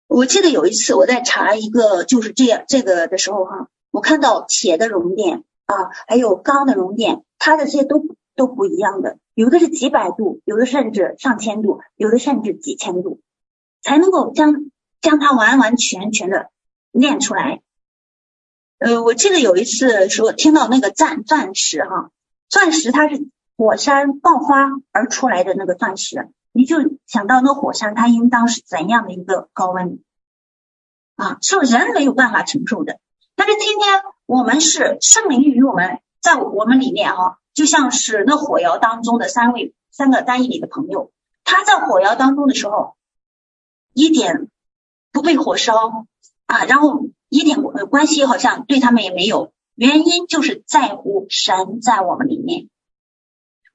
我记得有一次我在查一个就是这样这个的时候哈，我看到铁的熔点啊，还有钢的熔点，它的这些都都不一样的，有的是几百度，有的甚至上千度，有的甚至几千度，才能够将。将它完完全全的练出来。呃，我记得有一次说听到那个钻钻石哈，钻石它是火山爆发而出来的那个钻石，你就想到那火山它应当是怎样的一个高温啊，是人没有办法承受的。但是今天我们是圣灵与我们在我们里面哈，就像是那火窑当中的三位三个单一里的朋友，他在火窑当中的时候一点。不被火烧啊，然后一点关系好像对他们也没有，原因就是在乎神在我们里面，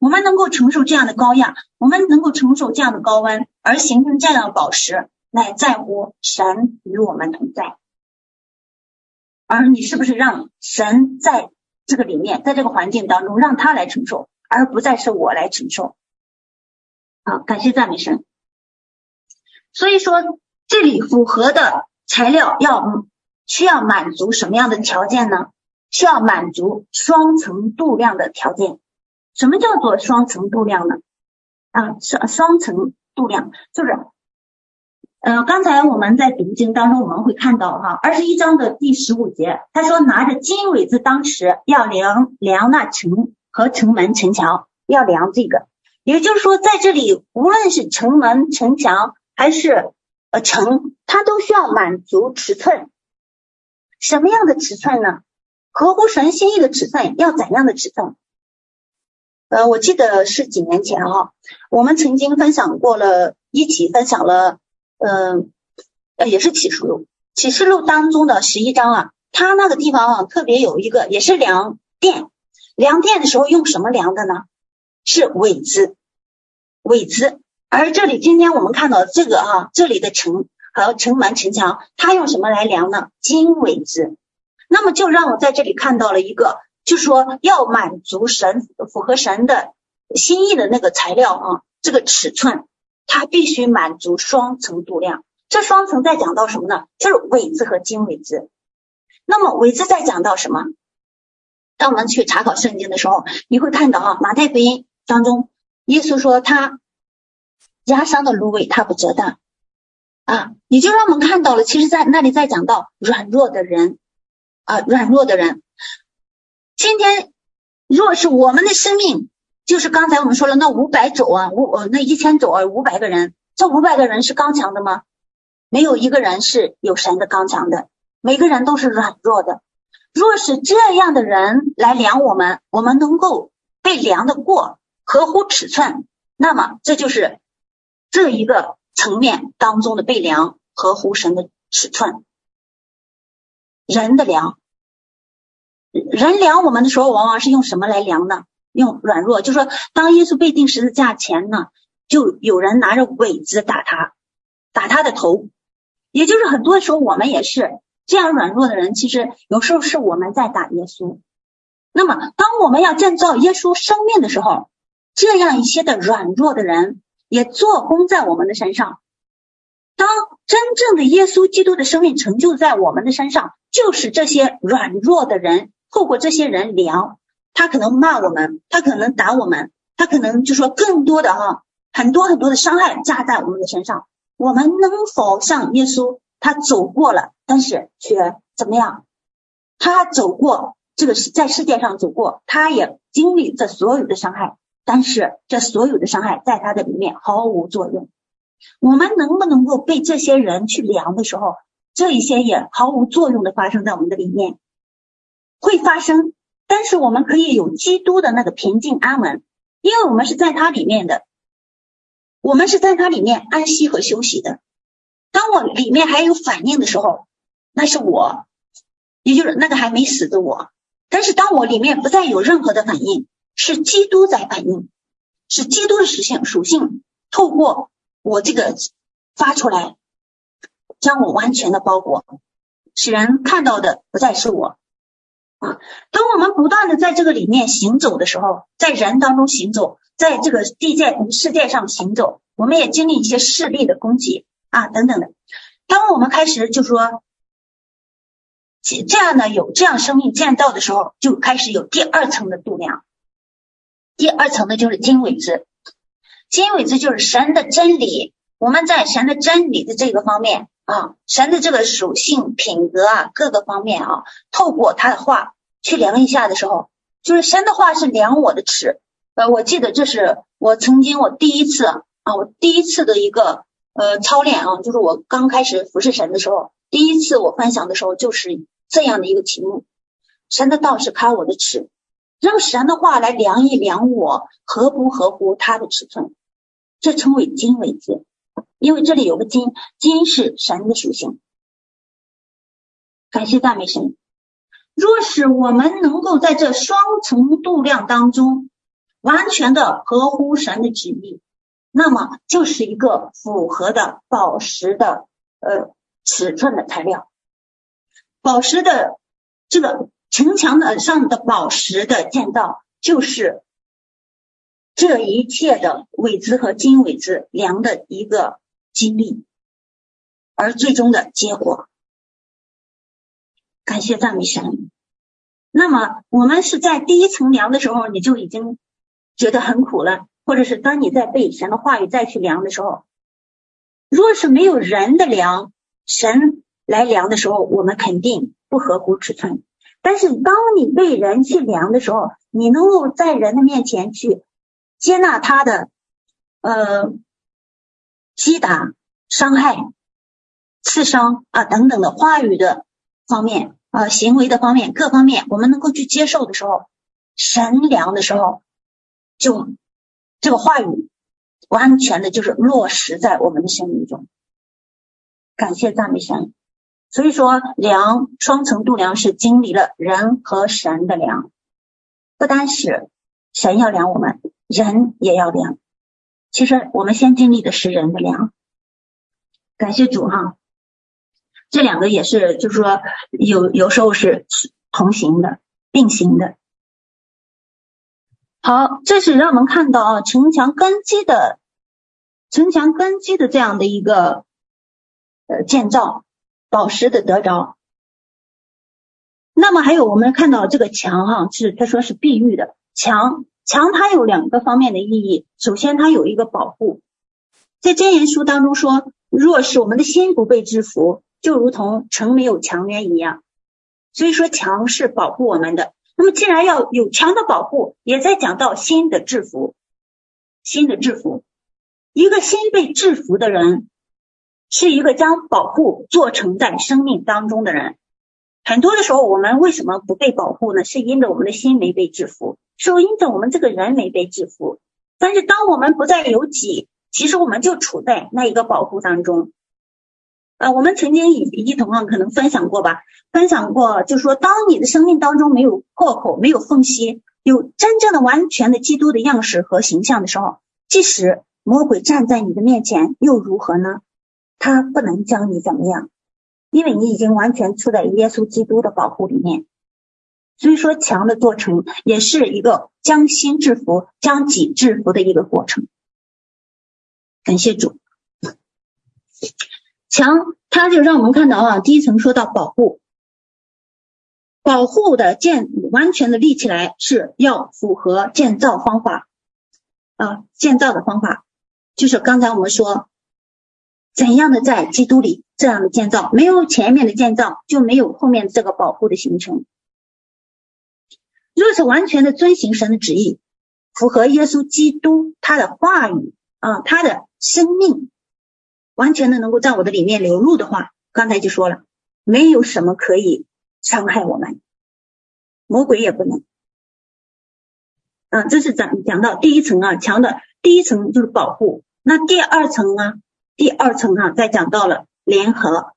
我们能够承受这样的高压，我们能够承受这样的高温，而形成这样的宝石，乃在乎神与我们同在。而你是不是让神在这个里面，在这个环境当中，让他来承受，而不再是我来承受？好，感谢赞美神。所以说。这里符合的材料要需要满足什么样的条件呢？需要满足双层度量的条件。什么叫做双层度量呢？啊，双双层度量就是，呃，刚才我们在读经当中我们会看到哈，二十一章的第十五节，他说拿着金苇子当时要量量那城和城门城墙，要量这个，也就是说在这里无论是城门城墙还是。呃，成它都需要满足尺寸，什么样的尺寸呢？合乎神心意的尺寸，要怎样的尺寸？呃，我记得是几年前哈，我们曾经分享过了，一起分享了，嗯、呃，也是启示录，启示录当中的十一章啊，它那个地方啊，特别有一个，也是量电，量电的时候用什么量的呢？是尾子，尾子。而这里，今天我们看到这个啊，这里的城和城门、城墙，它用什么来量呢？经纬子。那么就让我在这里看到了一个，就是说要满足神、符合神的心意的那个材料啊，这个尺寸，它必须满足双层度量。这双层在讲到什么呢？就是纬子和经纬子。那么纬子在讲到什么？当我们去查考圣经的时候，你会看到啊，马太福音当中，耶稣说他。压伤的芦苇，它不折断啊！也就让我们看到了，其实，在那里在讲到软弱的人啊，软弱的人。今天，若是我们的生命，就是刚才我们说了，那五百肘啊，五呃那一千肘啊，五百个人，这五百个人是刚强的吗？没有一个人是有神的刚强的，每个人都是软弱的。若是这样的人来量我们，我们能够被量得过，合乎尺寸，那么这就是。这一个层面当中的被量合乎神的尺寸，人的量，人量我们的时候，往往是用什么来量呢？用软弱，就说，当耶稣被钉十字架前呢，就有人拿着苇子打他，打他的头，也就是很多时候我们也是这样软弱的人，其实有时候是我们在打耶稣。那么，当我们要建造耶稣生命的时候，这样一些的软弱的人。也做工在我们的身上。当真正的耶稣基督的生命成就在我们的身上，就是这些软弱的人，透过这些人量，他可能骂我们，他可能打我们，他可能就说更多的哈，很多很多的伤害加在我们的身上。我们能否像耶稣，他走过了，但是却怎么样？他走过这个在世界上走过，他也经历这所有的伤害，但是这所有的伤害在他的里面毫无作用。我们能不能够被这些人去量的时候，这一些也毫无作用的发生在我们的里面，会发生，但是我们可以有基督的那个平静安稳，因为我们是在他里面的，我们是在他里面安息和休息的。当我里面还有反应的时候，那是我，也就是那个还没死的我。但是当我里面不再有任何的反应，是基督在反应，是基督的属性属性透过。我这个发出来，将我完全的包裹，使人看到的不再是我啊。当我们不断的在这个里面行走的时候，在人当中行走，在这个地界世界上行走，我们也经历一些势力的攻击啊等等的。当我们开始就说这样的有这样生命见到的时候，就开始有第二层的度量，第二层的就是经纬之。经纬之就是神的真理，我们在神的真理的这个方面啊，神的这个属性、品格啊，各个方面啊，透过他的话去量一下的时候，就是神的话是量我的尺。呃，我记得这是我曾经我第一次啊，我第一次的一个呃操练啊，就是我刚开始服侍神的时候，第一次我分享的时候就是这样的一个题目：神的道是看我的尺，让神的话来量一量我合不合乎他的尺寸。这称为经纬之，因为这里有个经，经是神的属性。感谢赞美神。若是我们能够在这双层度量当中完全的合乎神的旨意，那么就是一个符合的宝石的呃尺寸的材料。宝石的这个城墙的上的宝石的建造就是。这一切的尾子和经纬子量的一个经历，而最终的结果，感谢赞美神。那么我们是在第一层量的时候，你就已经觉得很苦了，或者是当你在背神的话语再去量的时候，若是没有人的量，神来量的时候，我们肯定不合乎尺寸。但是当你被人去量的时候，你能够在人的面前去。接纳他的呃击打、伤害、刺伤啊等等的话语的方面啊、行为的方面各方面，我们能够去接受的时候，神量的时候，就这个话语完全的就是落实在我们的生命中。感谢赞美神。所以说，量双层度量是经历了人和神的量，不单是神要量我们。人也要量，其实我们先经历的是人的量。感谢主哈，这两个也是，就是说有有时候是同行的、并行的。好，这是让我们看到啊，城墙根基的城墙根基的这样的一个呃建造，宝石的得着。那么还有我们看到这个墙哈，是他说是碧玉的墙。墙它有两个方面的意义，首先它有一个保护，在箴言书当中说，若是我们的心不被制服，就如同城没有墙垣一样。所以说墙是保护我们的。那么既然要有墙的保护，也在讲到心的制服，心的制服，一个心被制服的人，是一个将保护做成在生命当中的人。很多的时候，我们为什么不被保护呢？是因着我们的心没被制服。是因着我们这个人没被制服，但是当我们不再有己，其实我们就处在那一个保护当中。呃，我们曾经一一同啊，可能分享过吧，分享过，就是说，当你的生命当中没有破口、没有缝隙，有真正的、完全的基督的样式和形象的时候，即使魔鬼站在你的面前，又如何呢？他不能将你怎么样，因为你已经完全处在耶稣基督的保护里面。所以说，墙的做成也是一个将心制服、将己制服的一个过程。感谢主。墙，它就让我们看到啊，第一层说到保护，保护的建完全的立起来是要符合建造方法啊，建造的方法就是刚才我们说怎样的在基督里这样的建造，没有前面的建造，就没有后面这个保护的形成。若是完全的遵行神的旨意，符合耶稣基督他的话语啊，他的生命。完全的能够在我的里面流露的话，刚才就说了，没有什么可以伤害我们，魔鬼也不能。啊，这是讲讲到第一层啊，墙的第一层就是保护。那第二层啊，第二层啊，再讲到了联合，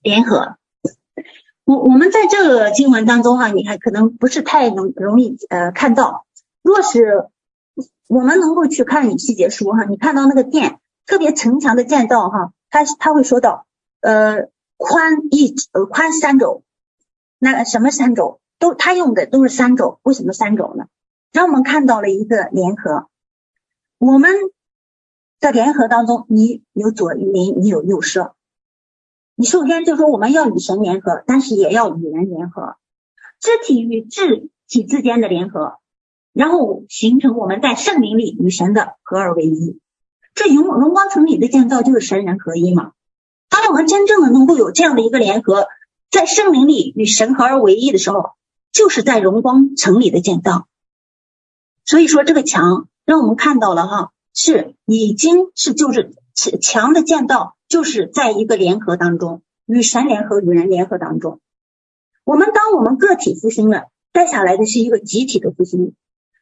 联合。我我们在这个经文当中哈、你还可能不是太能容易呃看到。若是我们能够去看以西结书哈、你看到那个殿。特别城墙的建造，哈，他他会说到，呃，宽一呃宽三肘，那什么三肘都他用的都是三肘，为什么三肘呢？让我们看到了一个联合，我们在联合当中，你有左邻，你有右舍，你首先就说我们要与神联合，但是也要与人联合，肢体与肢体之间的联合，然后形成我们在圣灵里与神的合而为一。这荣荣光城里的建造就是神人合一嘛？当我们真正的能够有这样的一个联合，在圣灵里与神合而为一的时候，就是在荣光城里的建造。所以说，这个墙让我们看到了哈，是已经是就是强的建造，就是在一个联合当中，与神联合、与人联合当中。我们当我们个体复兴了，带下来的是一个集体的复兴。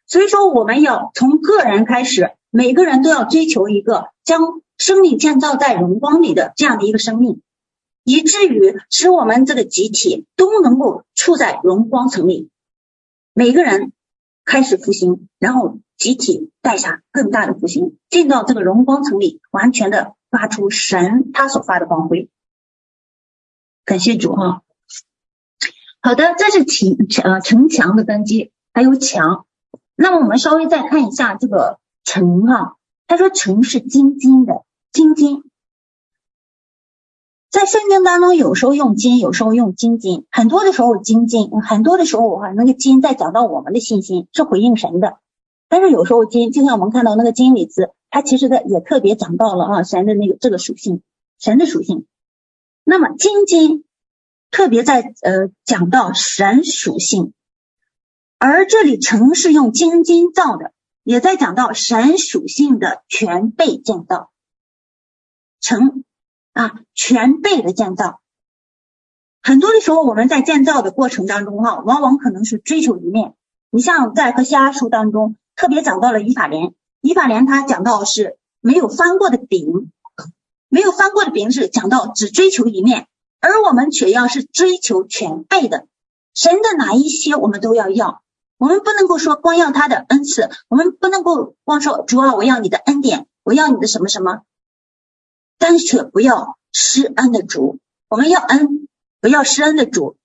所以说，我们要从个人开始。每个人都要追求一个将生命建造在荣光里的这样的一个生命，以至于使我们这个集体都能够处在荣光城里。每个人开始复兴，然后集体带下更大的复兴，进到这个荣光城里，完全的发出神他所发的光辉。感谢主哈。好的，这是城呃城墙的根基，还有墙。那么我们稍微再看一下这个。城哈，他说城是金金的金金，在圣经当中有时候用金，有时候用金金，很多的时候金金，很多的时候哈，那个金在讲到我们的信心是回应神的，但是有时候金，就像我们看到那个金里子，它其实的也特别讲到了啊神的那个这个属性，神的属性。那么金金特别在呃讲到神属性，而这里城是用金金造的。也在讲到神属性的全备建造，城啊，全备的建造。很多的时候，我们在建造的过程当中，哈，往往可能是追求一面。你像在和西阿书当中，特别讲到了以法莲，以法莲他讲到是没有翻过的饼，没有翻过的饼是讲到只追求一面，而我们却要是追求全备的，神的哪一些我们都要要。我们不能够说光要他的恩赐，我们不能够光说主啊，我要你的恩典，我要你的什么什么，但却不要施恩的主。我们要恩，不要施恩的主，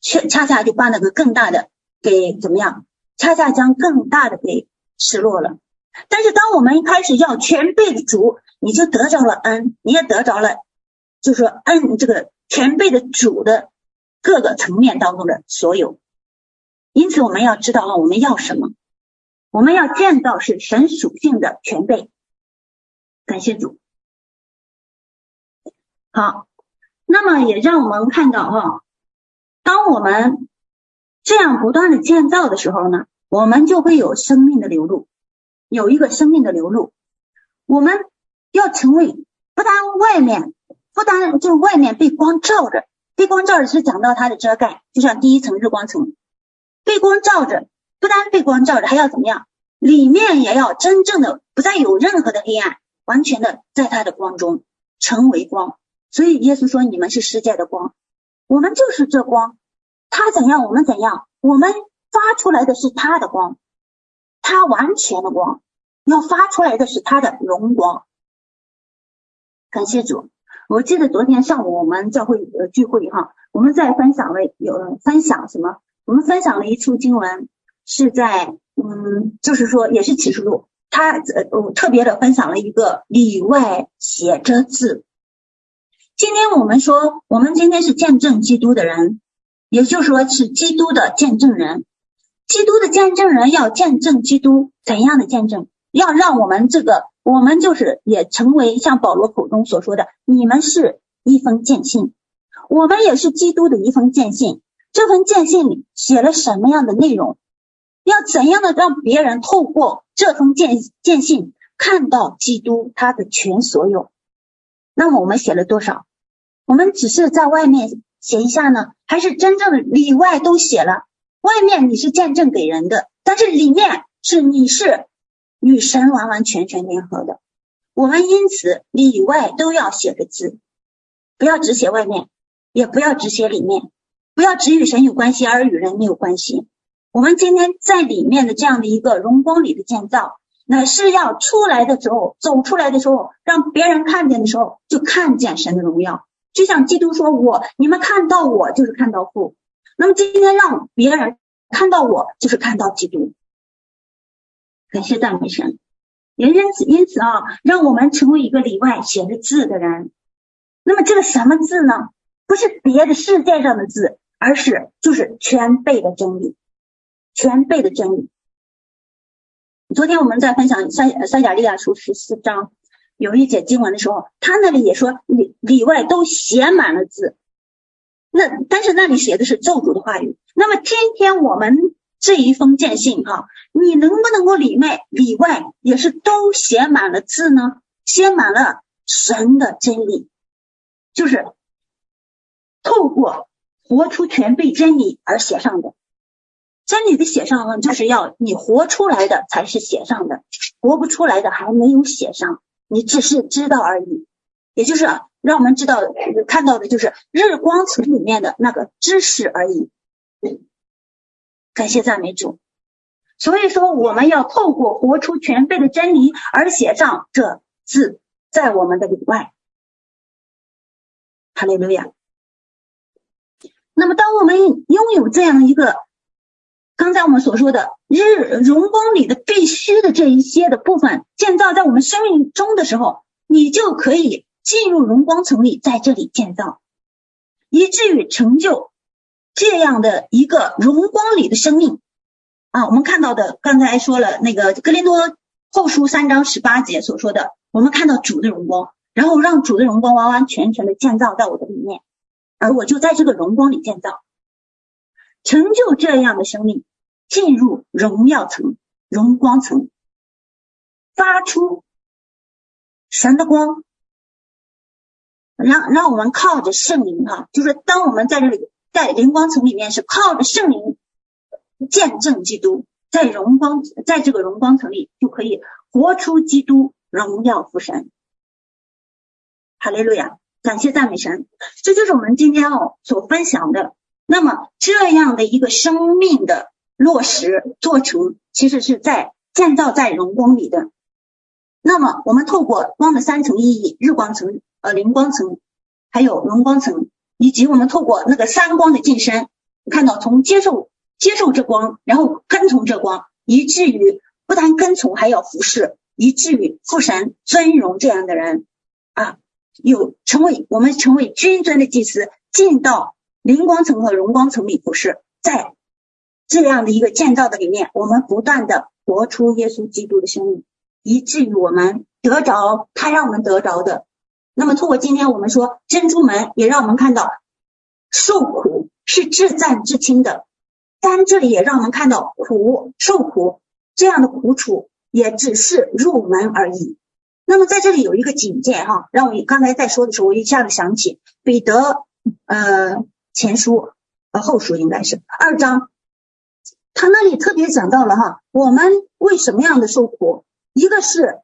却恰恰就把那个更大的给怎么样？恰恰将更大的给失落了。但是当我们一开始要全备的主，你就得着了恩，你也得着了，就说恩这个全备的主的各个层面当中的所有。因此，我们要知道了，我们要什么？我们要建造是神属性的全备。感谢主。好，那么也让我们看到哈，当我们这样不断的建造的时候呢，我们就会有生命的流露，有一个生命的流露。我们要成为不但外面，不但就外面被光照着，被光照着是讲到它的遮盖，就像第一层日光层。被光照着，不单被光照着，还要怎么样？里面也要真正的不再有任何的黑暗，完全的在它的光中成为光。所以耶稣说：“你们是世界的光，我们就是这光。他怎样，我们怎样。我们发出来的是他的光，他完全的光，要发出来的是他的荣光。”感谢主。我记得昨天上午我们教会呃聚会哈，我们在分享了有分享什么？我们分享了一处经文，是在嗯，就是说也是启示录，他呃我特别的分享了一个里外写着字，今天我们说，我们今天是见证基督的人，也就是说是基督的见证人。基督的见证人要见证基督怎样的见证？要让我们这个，我们就是也成为像保罗口中所说的，你们是一封见信，我们也是基督的一封见信。这封见信里写了什么样的内容？要怎样的让别人透过这封见见信看到基督他的全所有？那么我们写了多少？我们只是在外面写一下呢，还是真正的里外都写了？外面你是见证给人的，但是里面是你是与神完完全全联合的。我们因此里外都要写个字，不要只写外面，也不要只写里面，不要只与神有关系而与人没有关系。我们今天在里面的这样的一个荣光里的建造。乃是要出来的时候，走出来的时候，让别人看见的时候，就看见神的荣耀。就像基督说：“我，你们看到我，就是看到父。”那么今天让别人看到我，就是看到基督。感谢赞美神。也因此，因此啊，让我们成为一个里外写着字的人。那么这个什么字呢？不是别的世界上的字，而是就是全备的真理，全备的真理。昨天我们在分享撒撒迦利亚书十四章有一节经文的时候，他那里也说里里外都写满了字。那但是那里写的是咒诅的话语。那么今天我们这一封见信哈，你能不能够里面里外也是都写满了字呢？写满了神的真理，就是透过活出全备真理而写上的。真理的写上呢，就是要你活出来的才是写上的，活不出来的还没有写上，你只是知道而已。也就是让我们知道看到的就是日光层里面的那个知识而已。感谢赞美主。所以说，我们要透过活出全备的真理而写上这字在我们的里外。哈利路亚。那么，当我们拥有这样一个。刚才我们所说的日荣光里的必须的这一些的部分建造在我们生命中的时候，你就可以进入荣光层里，在这里建造，以至于成就这样的一个荣光里的生命啊。我们看到的刚才说了那个格林多后书三章十八节所说的，我们看到主的荣光，然后让主的荣光完完全全的建造在我的里面，而我就在这个荣光里建造。成就这样的生命，进入荣耀层、荣光层，发出神的光，让让我们靠着圣灵哈，就是当我们在这里在灵光层里面，是靠着圣灵见证基督，在荣光在这个荣光层里就可以活出基督荣耀父神。哈利路亚，感谢赞美神，这就是我们今天哦所分享的。那么这样的一个生命的落实做成，其实是在建造在荣光里的。那么我们透过光的三层意义：日光层、呃灵光层，还有荣光层，以及我们透过那个三光的晋升，看到从接受接受这光，然后跟从这光，以至于不但跟从，还要服侍，以至于父神尊荣这样的人啊，有成为我们成为君尊的祭司，进到。灵光层和荣光层里服侍在这样的一个建造的里面，我们不断的活出耶稣基督的生命，以至于我们得着他让我们得着的。那么，通过今天我们说珍珠门，也让我们看到受苦是至赞至轻的，但这里也让我们看到苦受苦这样的苦楚也只是入门而已。那么在这里有一个警戒哈，让我刚才在说的时候，我一下子想起彼得呃。前书呃后书应该是二章，他那里特别讲到了哈，我们为什么样的受苦？一个是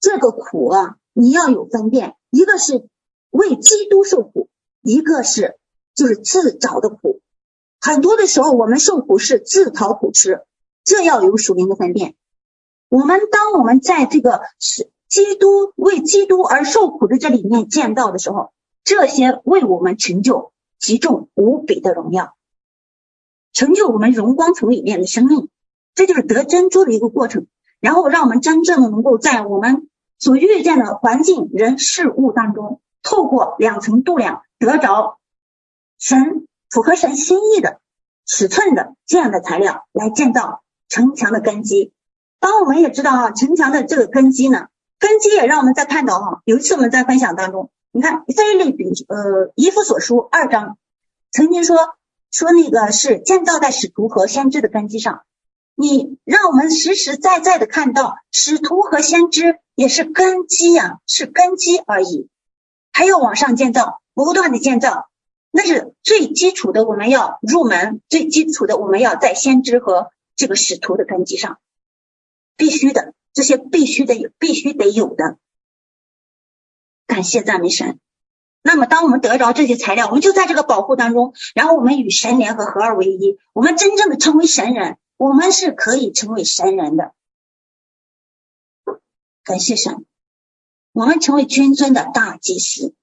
这个苦啊，你要有分辨；一个是为基督受苦，一个是就是自找的苦。很多的时候，我们受苦是自讨苦吃，这要有属灵的分辨。我们当我们在这个是基督为基督而受苦的这里面见到的时候，这些为我们成就。极重无比的荣耀，成就我们荣光从里面的生命，这就是得珍珠的一个过程。然后让我们真正的能够在我们所遇见的环境、人、事物当中，透过两层度量得着神符合神心意的尺寸的这样的材料来建造城墙的根基。当我们也知道啊，城墙的这个根基呢，根基也让我们在看到哈，有一次我们在分享当中，你看这一类比呃以弗所书二章曾经说说那个是建造在使徒和先知的根基上。你让我们实实在在的看到，使徒和先知也是根基呀、啊，是根基而已。还要往上建造，不断的建造，那是最基础的。我们要入门，最基础的，我们要在先知和这个使徒的根基上，必须的，这些必须得有，必须得有的。感谢赞美神。那么，当我们得着这些材料，我们就在这个保护当中，然后我们与神联合，合二为一，我们真正的成为神人。我们是可以成为神人的，感谢神。我们成为君尊的大祭司，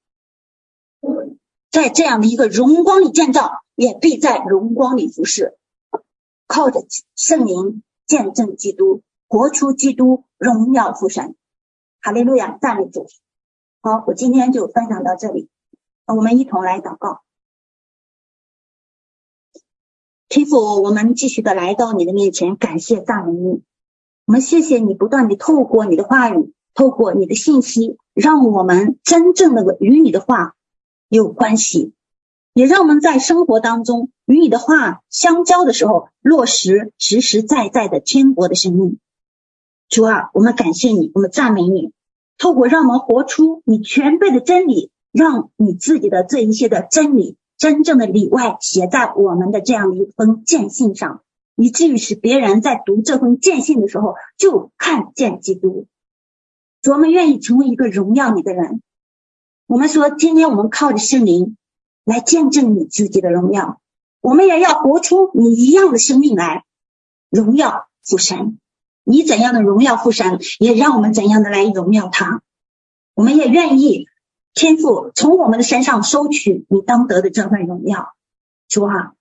在这样的一个荣光里建造，也必在荣光里服侍。靠着圣灵见证基督，活出基督，荣耀父神。哈利路亚，赞美主。好，我今天就分享到这里，我们一同来祷告。天父，我们继续的来到你的面前，感谢赞美你。我们谢谢你不断的透过你的话语，透过你的信息，让我们真正的与你的话有关系，也让我们在生活当中与你的话相交的时候，落实实实在在的天国的生命。主啊，我们感谢你，我们赞美你，透过让我们活出你全备的真理，让你自己的这一些的真理。真正的里外写在我们的这样的一封见信上，以至于使别人在读这封见信的时候就看见基督。我们愿意成为一个荣耀你的人。我们说，今天我们靠着圣灵来见证你自己的荣耀，我们也要活出你一样的生命来荣耀父神。你怎样的荣耀父神，也让我们怎样的来荣耀他。我们也愿意。天父从我们的身上收取你当得的这份荣耀，主啊，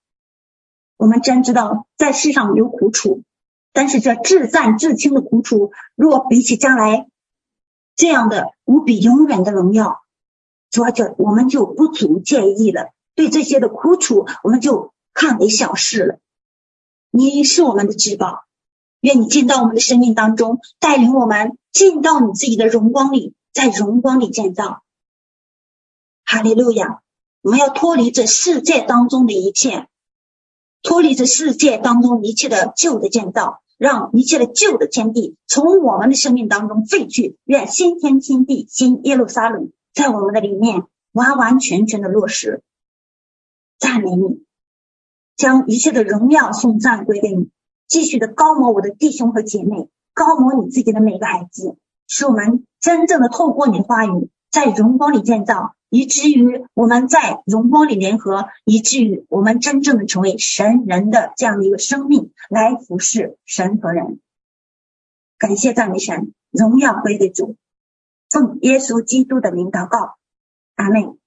我们真知道在世上有苦楚，但是这至暂至轻的苦楚，若比起将来这样的无比永远的荣耀，主啊，就我们就不足介意了。对这些的苦楚，我们就看为小事了。你是我们的至宝，愿你进到我们的生命当中，带领我们进到你自己的荣光里，在荣光里建造。哈利路亚！我们要脱离这世界当中的一切，脱离这世界当中一切的旧的建造，让一切的旧的天地从我们的生命当中废去。愿新天新地新耶路撒冷在我们的里面完完全全的落实。赞美你，将一切的荣耀颂赞归给你，继续的膏抹我的弟兄和姐妹，膏抹你自己的每个孩子，使我们真正的透过你的话语，在荣光里建造。以至于我们在荣光里联合，以至于我们真正的成为神人的这样的一个生命，来服侍神和人。感谢赞美神，荣耀归给主，奉耶稣基督的名祷告，阿门。